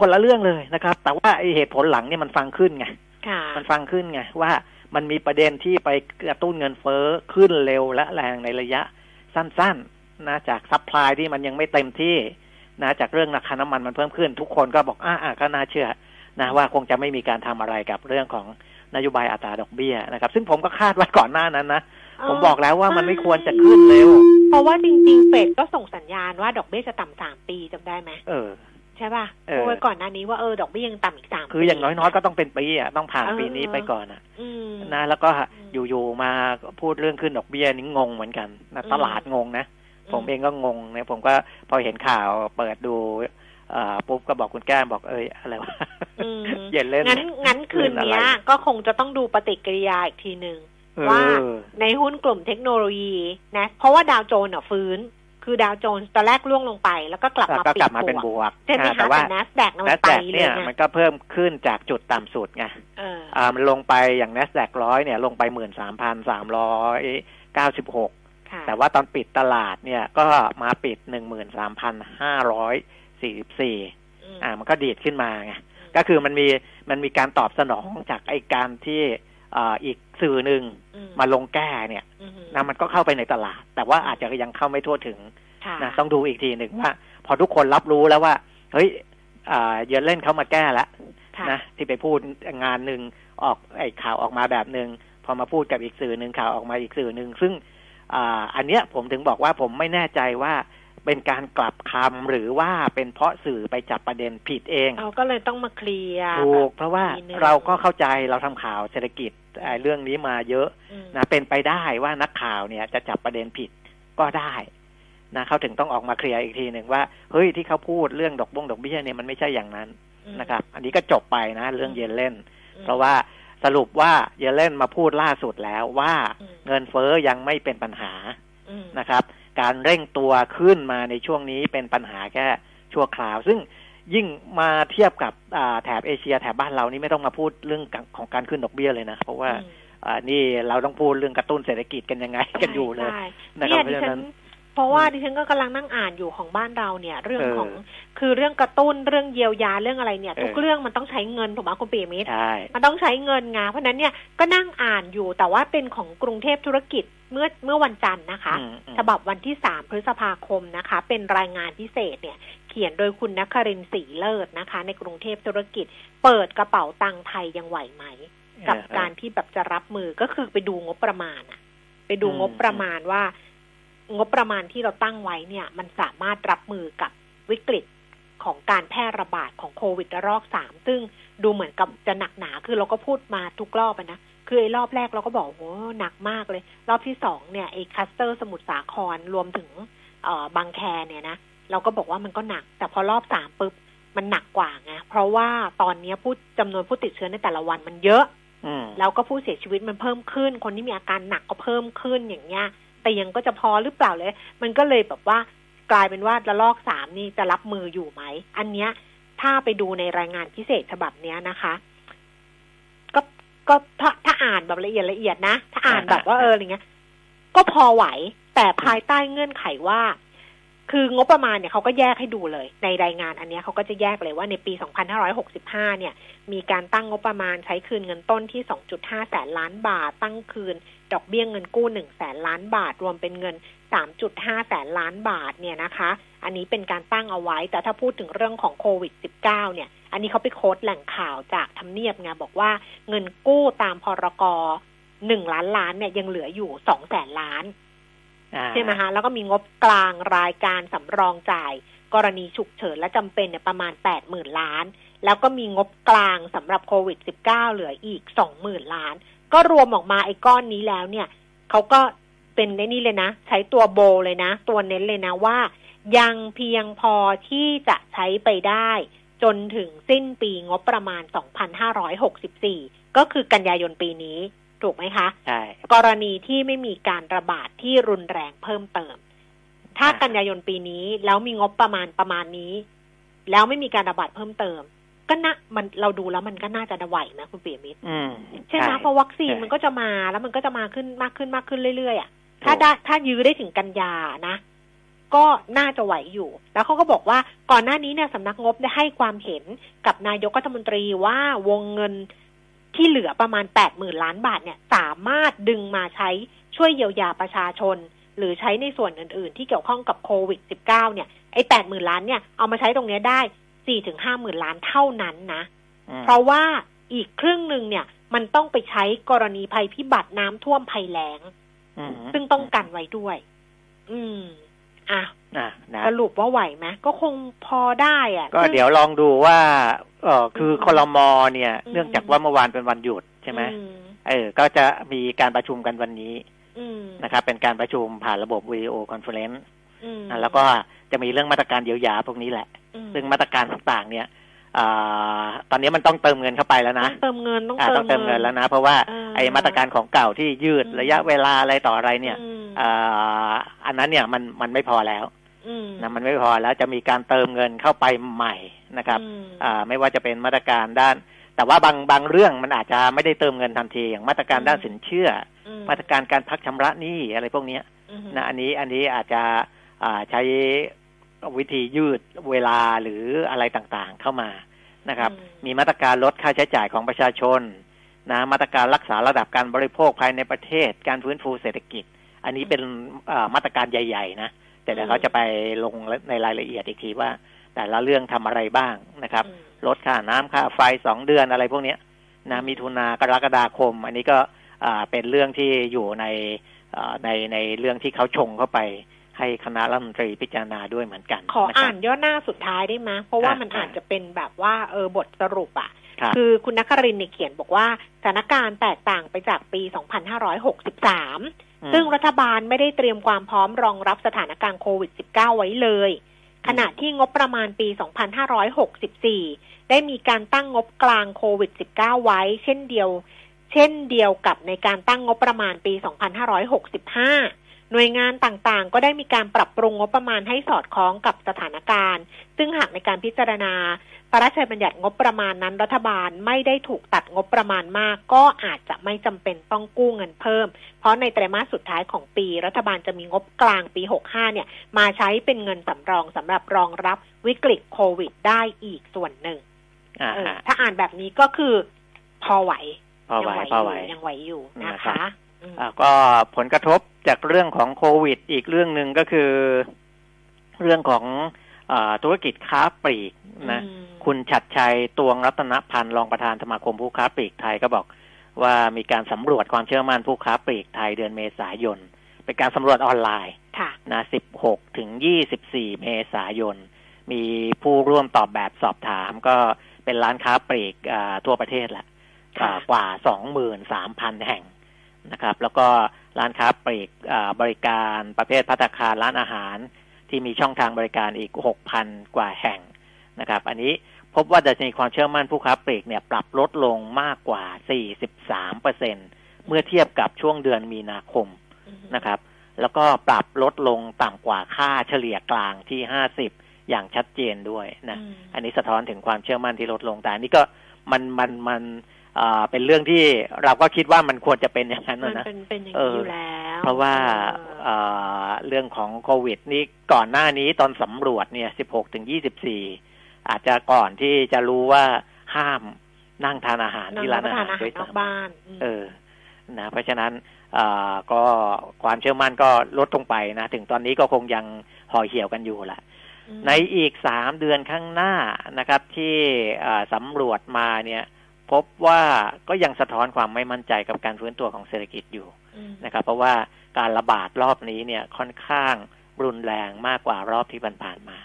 คนละเรื่องเลยนะครับ แต่ว่าไอเหตุผลหลังเนี่ยมันฟังขึ้นไงค่ะมันฟังขึ้นไงว่า มันมีประเด็นที่ไปกระตุ้นเงินเฟ้อขึ้นเร็วและแรงในระยะสั้นๆนะจาก supply ที่มันยังไม่เต็มที่นะจากเรื่องราคาน้ำมันมันเพิ่มขึ้น ทุกคนก็บอกอ่าอ่าก็น่าเชื่อนะว่าคงจะไม่มีการทำอะไรกับเรื่องของนโยบายอัตราดอกเบี้ยนะครับ ซึ่งผมก็คาดไว้ก่อนหน้านั้นนะผมบอกแล้วว่ามันไม่ควรจะขึ้นเร็ว เพราะว่าจริง ๆ เฟดก็ส่งสัญญาณว่าดอกเบี้ยจะต่ำสามปีจำได้ไหมเออ ใช่ป่ะเออพูดไว้ก่อนหน้านี้ว่าเออดอกเบี้ยยังต่ำอีกสามคืออย่างน้อยๆก็ต้องเป็นปีอะต้องผ่านปีนี้ไปก่อนอะอืมนะแล้วก็อยู่ๆมาพูดเรื่องขึ้นดอกเบี้ยนี่งงเหมือนกันนะตลาดงงนะผมเองก็งงเนี่ยผมก็พอเห็นข่าวเปิดดูเอ่อปุ๊บก็บอกคุณแก้มบอกเอ้ยอะไรวะอืมเย็นเล่นงั้นงั้นคืนเนี้ยเล่นอะไรก็คงจะต้องดูปฏิกิริยาอีกทีหนึ่งเออว่าในหุ้นกลุ่มเทคโนโลยีนะ เพราะว่าดาวโจนส์อะฟื้น คือดาวโจนส์ตอนแรกล่วงลงไป แล้วก็กลับแล้วมาก็ปิกดลับมาเป็นบบวกวกใช่ไหมอ่าคะแต่ว่าแต่ NASDAQ นะมัแนนสไปแดกเลเนี่ยยนะมันก็เพิ่มขึ้นจากจุดต่ำสุดไงเอออ่ามันลงไปอย่าง n นสแดกร้อยเนี่ยลงไปหมื่นสามพันสามร้อยเก้าสิบหกค่ะแต่ว่าตอนปิดตลาดเนี่ยก็มาปิดหนึ่งหมื่นสามพันห้าร้อยสี่สิบสี่มอ่ามันก็ดีดขึ้นมาไงก็คือมันมีมันมีการตอบสนองจากไอการที่ อ่าอีกสื่อหนึ่งอืมาลงแก้เนี่ยอืมนะมันก็เข้าไปในตลาด แต่ว่าอาจจะยังเข้าไม่ทั่วถึงค่ะนะต้องดูอีกทีหนึ่งว่า พอทุกคนรับรู้แล้วว่า เฮ้ยอ่าเยนเล่นเขามาแก้แล้วค่ะนะที่ไปพูดงานหนึ่งออกไอข่าวออกมาแบบหนึ่งพอมาพูดกับอีกสื่อหนึ่งข่าวออกมาอีกสื่อหนึ่งซึ่งอ่าอันเนี้ยผมถึงบอกว่าผมไม่แน่ใจว่าเป็นการกลับ คำหรือว่าเป็นเพราะสื่อไปจับประเด็นผิดเองเราก็เลยต้องมาเคลียร์ถูกแบบเพราะว่าทีหนึ่งเราก็เข้าใจเราทำข่าวเศรษฐกิจไอ้เรื่องนี้มาเยอะอืมนะเป็นไปได้ว่านักข่าวเนี่ยจะจับประเด็นผิดก็ได้นะเขาถึงต้องออกมาเคลียร์อีกทีหนึ่งว่าเฮ้ยที่เขาพูดเรื่องดอกบงดอกเบี้ยเนี่ยมันไม่ใช่อย่างนั้นอืมนะครับ อันนี้ก็จบไปนะ เรื่องเยนเล่นอืมเพราะว่าสรุปว่าเยนเล่นมาพูดล่าสุดแล้วว่าอืมเงินเฟ้อยังไม่เป็นปัญหาอืมนะครับ การเร่งตัวขึ้นมาในช่วงนี้เป็นปัญหาแค่ชั่วคราว ซึ่งยิ่งมาเทียบกับอ่าแถบเอเชียแถบบ้านเรานี่ไม่ต้องมาพูดเรื่องของการขึ้นดอกเบี้ยเลยนะ เพราะว่าอืมอ่านี่เราต้องพูดเรื่องกระตุ้นเศรษฐกิจกันยังไงกันอยู่เลยใช่นะคเนี่รับยเพราะฉะดิฉันั้นนเพราะว่าดิฉันก็กำลังนั่งอ่านอยู่ของบ้านเราเนี่ย เรื่องเออของคือเรื่องกระตุ้นเรื่องเยียวยาเรื่องอะไรเนี่ยเออทุกเรื่องมันต้องใช้เงินถูกไหมคุณปีมิตรใช่มันต้องใช้เงินไงเพราะฉะนั้นเนี่ยก็นั่งอ่านอยู่แต่ว่าเป็นของกรุงเทพธุรกิจ เมื่อเมื่อวันจันทร์นะคะอืมอืมฉบับวันที่สามพฤษภาคมนะคะ เป็นรายงานพิเศษเนี่ย เขียนโดยคุณนครินทร์ศรีเลิศนะคะ ในกรุงเทพธุรกิจ เปิดกระเป๋าตังค์ไทยยังไหวไหม กับเออการที่แบบจะรับมือก็คือไปดูงบประมาณอะไปดูอืมงบประมาณว่า งบประมาณที่เราตั้งไว้เนี่ย มันสามารถรับมือกับวิกฤตของการแพร่ระบาดของโควิดระลอกสามซึ่งดูเหมือนกับจะหนักหนาคือเราก็พูดมาทุกรอบอะนะ คือไอ้รอบแรกเราก็บอกโอ้หนักมากเลย รอบที่สองเนี่ยไอ้คัสเตอร์สมุทรสาครรวมถึงเอ่อบางแคเนี่ยนะเราก็บอกว่ามันก็หนัก แต่พอรอบสามปุ๊บมันหนักกว่าไงเพราะว่าตอนนี้ผู้จำนวนผู้ติดเชื้อในแต่ละวันมันเยอะอืมแล้วก็ผู้เสียชีวิตมันเพิ่มขึ้น คนที่มีอาการหนักก็เพิ่มขึ้นอย่างเงี้ยแต่ยังก็จะพอหรือเปล่าเลย มันก็เลยแบบว่ากลายเป็นว่าระลอกสามนี่จะรับมืออยู่ไหม อันเนี้ยถ้าไปดูในรายงานพิเศษฉบับเนี้ยนะคะ ก็ก็ถ้าถ้าอ่านแบบละเอียดละเอียดนะ ถ้าอ่านแบบว่าเอออะไรเงี้ย ก็พอไหว แต่ภายใต้เงื่อนไขว่า คืองบประมาณเนี่ยเขาก็แยกให้ดูเลย ในรายงานอันเนี้ยเขาก็จะแยกเลยว่าในปี 2565 เนี่ย มีการตั้งงบประมาณใช้คืนเงินต้นที่ 2.5 แสนล้านบาท ตั้งคืน ดอกเบี้ยเงินกู้ 1 แสนล้านบาท รวมเป็นเงิน 3.5 แสนล้านบาทเนี่ยนะคะ อันนี้เป็นการตั้งเอาไว้ แต่ถ้าพูดถึงเรื่องของโควิด -19 เนี่ย อันนี้เขาไปโค้ดแหล่งข่าวจากทำเนียบไงบอกว่าเงินกู้ตามพรกหนึ่งล้านล้านเนี่ยยังเหลืออยู่สองแสนล้านอ่าใช่ไหมคะแล้วก็มีงบกลางรายการสำรองจ่าย กรณีฉุกเฉินและจำเป็นเนี่ยประมาณแปดหมื่นล้าน แล้วก็มีงบกลางสำหรับโควิด -19 เหลืออีกสองหมื่นล้าน ก็รวมออกมาไอ้ก้อนนี้แล้วเนี่ยเขาก็เป็นในนี่เลยนะ ใช้ตัวโบเลยนะ ตัวเน้นเลยนะว่า ยังเพียงพอที่จะใช้ไปได้ จนถึงสิ้นปีงบประมาณ 2564 ก็คือกันยายนปีนี้ ถูกไหมคะ ใช่ กรณีที่ไม่มีการระบาดที่รุนแรงเพิ่มเติม ถ้าอ่ากันยายนปีนี้แล้วมีงบประมาณประมาณนี้ แล้วไม่มีการระบาดเพิ่มเติม ก็น่ามันเราดูแล้วมันก็น่าจะไหวนะคุณเปียมิตรอืมใช่ไหมเพราะวัคซีนใช่มันก็จะมาแล้วมันก็จะมาขึ้นมากขึ้นมากขึ้นเรื่อยๆอะถูกถ้าได้ถ้ายื้อได้ถึงกันยานะ ก็น่าจะไหวอยู่ แล้วเขาก็บอกว่าก่อนหน้านี้เนี่ยสำนักงบได้ให้ความเห็นกับนายกรัฐมนตรีว่าวงเงินที่เหลือประมาณแปดหมื่นล้านบาทเนี่ยสามารถดึงมาใช้ช่วยเยียวยาประชาชน หรือใช้ในส่วนอื่น ๆ ที่เกี่ยวข้องกับโควิด -19 เนี่ยไอ้แปดหมื่นล้านเนี่ยเอามาใช้ตรงเนี้ยได้สี่ถึงห้าหมื่นล้านเท่านั้นนะอืมเพราะว่าอีกครึ่งหนึ่งเนี่ย มันต้องไปใช้กรณีภัยพิบัติน้ำท่วมภัยแล้งอืมซึ่งต้องกันไว้ด้วย อืม อะอะนะสรุปว่าไหวไหมก็คงพอได้อะ ก็ซึ่งเดี๋ยวลองดูว่าเออคือครม.เนี่ยอืมเนื่องจากว่าเมื่อวานเป็นวันหยุดใช่ไหมอืมเออ ก็จะมีการประชุมกันวันนี้อืมนะครับ เป็นการประชุมผ่านระบบ video conference อืมแล้วก็จะมีเรื่องมาตรการเยียวยาพวกนี้แหละอืมซึ่งมาตรการต่างๆเนี่ยอ่า ตอนนี้มันต้องเติมเงินเข้าไปแล้วต้นะองเติมเงินต้องอ่าเติมต้องเติมเงินแล้วนะ เพราะว่าเออไอ้มาตรการของเก่าที่ยืดอืมระยะเวลาอะไรต่ออะไรเนี่ยอืมอ่าอันนั้นเนี่ยมันมันไม่พอแล้วอืมนะมันไม่พอแล้วจะมีการเติมเงินเข้าไปใหม่นะครับอืมอ่าไม่ว่าจะเป็นมาตรการด้าน แต่ว่าบางบางเรื่องมันอาจจะไม่ได้เติมเงินทันทีอย่างมาตรการด้านสินเชื่ออือมาตรการการพักชำระหนี้อะไรพวกเนี้ยอืมนะอันนี้อันนี้อาจจะอ่าใช้ วิธียืดเวลาหรืออะไรต่างๆเข้ามานะครับอืมมีมาตรการลดค่าใช้จ่ายของประชาชนนะมาตรการรักษาระดับการบริโภคภายในประเทศ การฟื้นฟูเศรษฐกิจ อันนี้เป็นอ่ามาตรการใหญ่ ๆ นะ แต่เดี๋ยวเขาจะไปลงในรายละเอียดอีกทีว่า แต่ละเรื่องทำอะไรบ้างนะครับอืมลดค่าน้ำค่าไฟสองเดือนอะไรพวกเนี้ยนะมิถุนากรกฎาคม อันนี้ก็อ่าเป็นเรื่องที่อยู่ในอ่าในในเรื่องที่เขาชงเข้าไป ให้คณะรัฐมนตรีพิจารณาด้วยเหมือนกัน ขอนะคอ่ารับนย่อหน้าสุดท้ายได้ไหมเพราะว่าอะมันอะอาจจะเป็นแบบว่าเออบทสรุปอะครับคือคุณนักครินทร์เนี่ยเขียนบอกว่าสถานการณ์แตกต่างไปจากปี 2563 ซึ่งรัฐบาลไม่ได้เตรียมความพร้อมรองรับสถานการณ์โควิด -19 ไว้เลย ขณะที่งบประมาณปี 2564 ได้มีการตั้งงบกลางโควิด -19 ไว้ เช่นเดียว เช่นเดียวกับในการตั้งงบประมาณปี 2565 หน่วยงานต่างๆ ก็ได้มีการปรับปรุงงบประมาณให้สอดคล้องกับสถานการณ์ ซึ่งหากในการพิจารณา พระราชบัญญัติงบประมาณนั้นรัฐบาลไม่ได้ถูกตัดงบประมาณมาก ก็อาจจะไม่จำเป็นต้องกู้เงินเพิ่ม เพราะในไตรมาสสุดท้ายของปี รัฐบาลจะมีงบกลางปี 65 เนี่ย มาใช้เป็นเงินสำรองสำหรับรองรับวิกฤตโควิดได้อีกส่วนหนึ่งอ่าเออฮะถ้าอ่านแบบนี้ก็คือพอไหวพอไหวยังพอไหวอยู่ยังไหวอยู่นะนะครัคะบอืมอ่า ก็ผลกระทบจากเรื่องของโควิด อีกเรื่องหนึ่งก็คือเรื่องของอาธุรกิจค้าปลีกนะอืมคุณชัดชัยตวงรัตนพันธ์รองประธานสมาคมผู้ค้าปลีกไทยก็บอกว่ามีการสำรวจความเชื่อมั่นผู้ค้าปลีกไทยเดือนเมษายน เป็นการสำรวจออนไลน์ค่ะนะ16 ถึง 24 เมษายน มีผู้ร่วมตอบแบบสอบถามก็เป็นร้านค้าปลีกอ่าทั่วประเทศแหละค่ะอ่ากว่าสองหมื่นสามพันแห่ง นะครับ แล้วก็ร้านค้าปลีกอ่าบริการประเภทพัตตาคารร้านอาหาร ที่มีช่องทางบริการอีกหกพันกว่าแห่งนะครับ อันนี้พบว่าดัชนีความเชื่อมั่นผู้ค้าปลีกเนี่ยปรับลดลงมากกว่า 43เปอร์เซ็นเมื่อเทียบกับช่วงเดือนมีนาคมอืมนะครับ แล้วก็ปรับลดลงต่ำกว่าค่าเฉลี่ยกลางที่ 50 อย่างชัดเจนด้วยนะอืมอันนี้สะท้อนถึงความเชื่อมั่นที่ลดลงแต่อันนี้ก็มันมันมันเอ่อเป็นเรื่องที่เราก็คิดว่ามันควรจะเป็นอย่างนั้นมันนะนะเป็นเป็นอย่างเอนี้อออยู่แล้วเพราะว่าเออเอ่อเรื่องของโควิด นี่ก่อนหน้านี้ตอนสำรวจเนี่ย16ถึง24อาจจะก่อนที่จะรู้ว่าห้ามนั่งทานอาหารนั่งที่รัร้าบนประอาทาหานรอาหาด้รวยนอกซ้ำบ้านมเออนะเพราะฉะนั้นเอ่อก็ความเชื่อมั่นก็ลดลงไปนะ ถึงตอนนี้ก็คงยังห่อเหี่ยวกันอยู่แหละมในอีกสามเดือนข้างหน้านะครับ ที่เอ่อสำรวจมาเนี่ย พบว่าก็ยังสะท้อนความไม่มั่นใจกับการฟื้นตัวของเศรษฐกิจอยู่อืมนะครับ เพราะว่าการระบาดรอบนี้เนี่ยค่อนข้างรุนแรงมากกว่ารอบที่ผ่านๆมา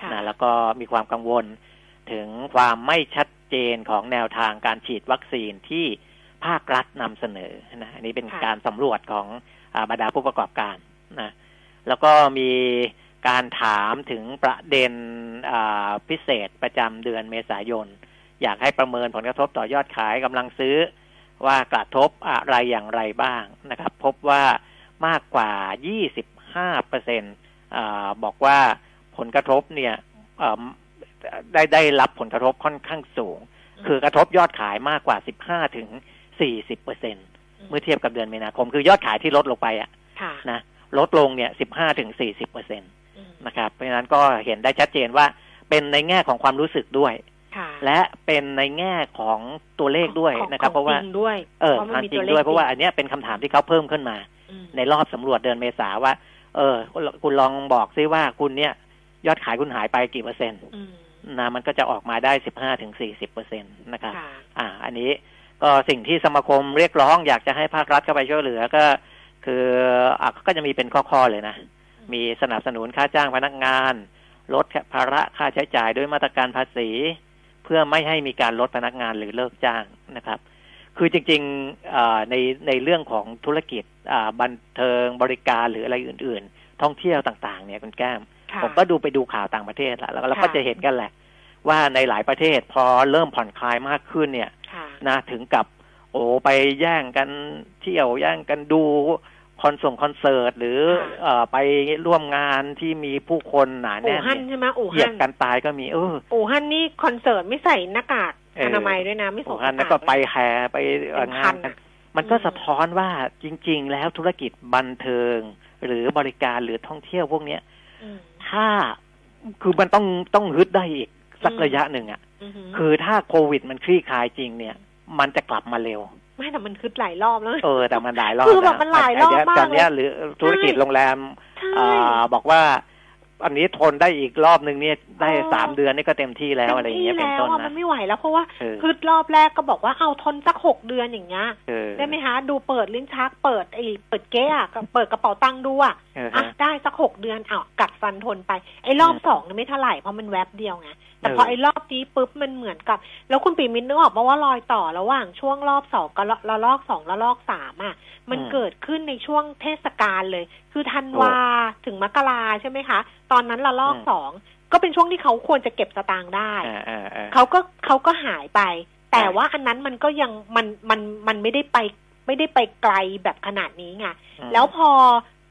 ค่ะนะแล้วก็มีความกังวลถึงความไม่ชัดเจนของแนวทางการฉีดวัคซีนที่ภาครัฐนำเสนอนะอันนี้เป็นค่ะการสำรวจของอาบรรดาผู้ประกอบการนะแล้วก็มีการถามถึงประเด็นอ่าพิเศษประจำเดือนเมษายน อยากให้ประเมินผลกระทบต่อยอดขายกำลังซื้อ ว่ากระทบอะไรอย่างไรบ้างนะครับ พบว่ามากกว่า 25เปอร์เซ็นบอกว่าผลกระทบเนี่ยเอ่อได้ได้รับผลกระทบค่อนข้างสูง คือกระทบยอดขายมากกว่า 15ถึง40เปอร์เซ็นเมื่อเทียบกับเดือนมีนาคม คือยอดขายที่ลดลงไปอะค่ะนะลดลงเนี่ย15ถึง40เปอร์เซ็นตอืมนะครับ เพราะฉะนั้นก็เห็นได้ชัดเจนว่าเป็นในแง่ของความรู้สึกด้วยค่ะ และเป็นในแง่ของตัวเลขด้วยของนะครับของเพราะว่าจงด้วยเออเพราะมันความมีจริตัวงเลขด้วย เพราะว่าจงอันเนี้ยเป็นคำถามที่เขาเพิ่มขึ้นมาอืมในรอบสำรวจเดือนเมษาว่า เออ คุณลองบอกซิว่าคุณเนี่ย ยอดขายคุณหายไปกี่เปอร์เซ็นต์อืมนะมันก็จะออกมาได้สิบห้าถึงสี่สิบเปอร์เซ็นต์นะครับค่ะอ่า อันนี้ก็สิ่งที่สมาคมเรียกร้องอยากจะให้ภาครัฐเข้าไปช่วยเหลือก็ คืออะก็จะมีเป็นข้อๆเลยนะ มีสนับสนุนค่าจ้างพนักงาน ลดภาระค่าใช้จ่ายด้วยมาตรการภาษีเพื่อไม่ให้มีการลดพนักงานหรือเลิกจ้างนะครับ คือจริงๆอ่าในในเรื่องของธุรกิจอ่าบันเทิงบริการหรืออะไรอื่น ๆ ท่องเที่ยวต่างๆ เนี่ยคุณแก้มค่ะผมก็ดูไปดูข่าวต่างประเทศแล้วแล้วเราก็ค่ะจะเห็นกันแหละ ว่าในหลายประเทศพอเริ่มผ่อนคลายมากขึ้นเนี่ยค่ะนะถึงกับ โอ้ไปแย่งกันเที่ยวแย่งกันดู คอนส่งคอนเสิร์ตหรือค่ะเอ่อไปร่วมงานที่มีผู้คนหนาอู่แน่นฮั่นเนี่ยใช่ไหมอู่เหยียฮั่บนกันตายก็มีเอออู่ฮั่นนี่คอนเสิร์ตไม่ใส่หน้ากากเอออนามัยด้วยนะไม่สอู่วมหฮั่นน้าแล้วกาก็กไปแห่ไปเอ่อเป็นงาพันนกันอะมันก็อืมสะท้อนว่าจริง ๆ แล้วธุรกิจบันเทิง หรือบริการหรือท่องเที่ยวพวกเนี้ยอืมถ้าคือมันต้องต้องฮึดได้อีกสักอืมระยะหนึ่งอะอือหือคือถ้าโควิดมันคลี่คลายจริงเนี่ย มันจะกลับมาเร็ว ไม่แต่มันคือหลายรอบแล้วเออแต่มันหลายรอบคือแบบมันหลายรอบแต่มากตอนเนี้ยเลยหรือธุรกิจใช่โรงแรมใช่อ่าบอกว่าอันนี้ทนได้อีกรอบหนึ่งเนี่ยได้เออสามเดือนนี่ก็เต็มที่แล้วอะไรอย่างเงี้ยต็เป็นมที่ต้นแล้วอะมันะนไม่ไหวแล้วเพราะว่าเออคือรอบแรกก็บอกว่าเอาทนสักหกเดือนอย่างเงี้ยเออได้ไหมคะดูเปิดลิ้นชักเปิดไอ้เปิดเก๊อะกับเปิดกระเป๋าตังค์ดูอะเอออะฮะได้สักหกเดือนอ้าวกัดฟันทนไปไอ้รอบอืมสองเนี่ยไม่เท่าไหร่เพราะมันแวบเดียวไง แต่เออพอไอ้รอบนี้ปุ๊บมันเหมือนกับ แล้วคุณปีมินนึกออกมาว่ารอยต่อระหว่างช่วงรอบสองกับระลอกสองระลอกสามอะ มันเกิดขึ้นในช่วงเทศกาลเลย คือธันวาถึงมกราใช่ไหมคะ ตอนนั้นระลอกสองก็เป็นช่วงที่เขาควรจะเก็บสตางค์ได้เออเออเออเขาก็เขาก็หายไป แต่ใช่ว่าอันนั้นมันก็ยังมันมันมันไม่ได้ไปไม่ได้ไปไกลแบบขนาดนี้ไงอืมแล้วพอ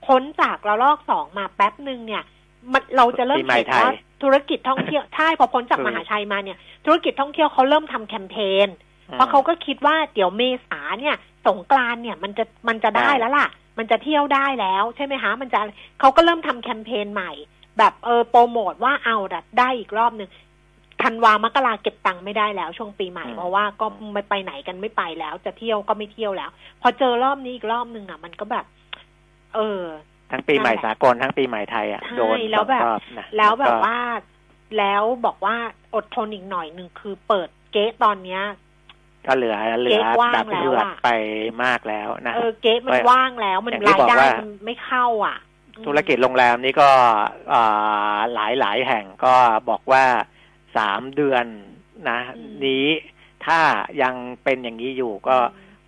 พ้นจากระลอกสองมาแป๊บหนึ่งเนี่ย มันเราจะเริ่มปีใหม่เห็นไทยว่า ธุรกิจท่องเที่ยวใช่พอพ้นจากเออมหาชัยมาเนี่ย ธุรกิจท่องเที่ยวเขาเริ่มทำแคมเปญเพราะเขาก็คิดว่าเดี๋ยวเมษาเนี่ย สงกรานต์เนี่ยมันจะมันจะได้แล้วล่ะ มันจะเที่ยวได้แล้วใช่ไหมคะมันจะเขาก็เริ่มทำแคมเปญใหม่ แบบเออโปรโมทว่าเอาดัดได้อีกรอบหนึ่งธันวามกราเก็บตังค์ไม่ได้แล้วช่วงปีใหม่อืมเพราะว่าก็ไม่ไปไหนกันไม่ไปแล้ว จะเที่ยวก็ไม่เที่ยวแล้ว พอเจอรอบนี้อีกรอบหนึ่งอะ มันก็แบบ เออ ทั้งปีใหม่นั่นแหละสากลทั้งปีใหม่ไทยอะใช่โดนแล้วแบบสองรอบนะแล้วแบบก็ว่าแล้วบอกว่าอดทนอีกหน่อยหนึ่งคือเปิดเก๊ะตอนเนี้ยก็เหลือเหลืเก๊อว่างแบบแล้วเลือดอะไปมากแล้วนะเออเก๊ะมันก็ว่างแล้วมันอย่างที่รายบอกได้ว่ามันไม่เข้าอะ ธุรกิจโรงแรมนี่ก็อ่าหลายหลายแห่งก็บอกว่าสามเดือนนะอืมนี้ถ้ายังเป็นอย่างนี้อยู่ก็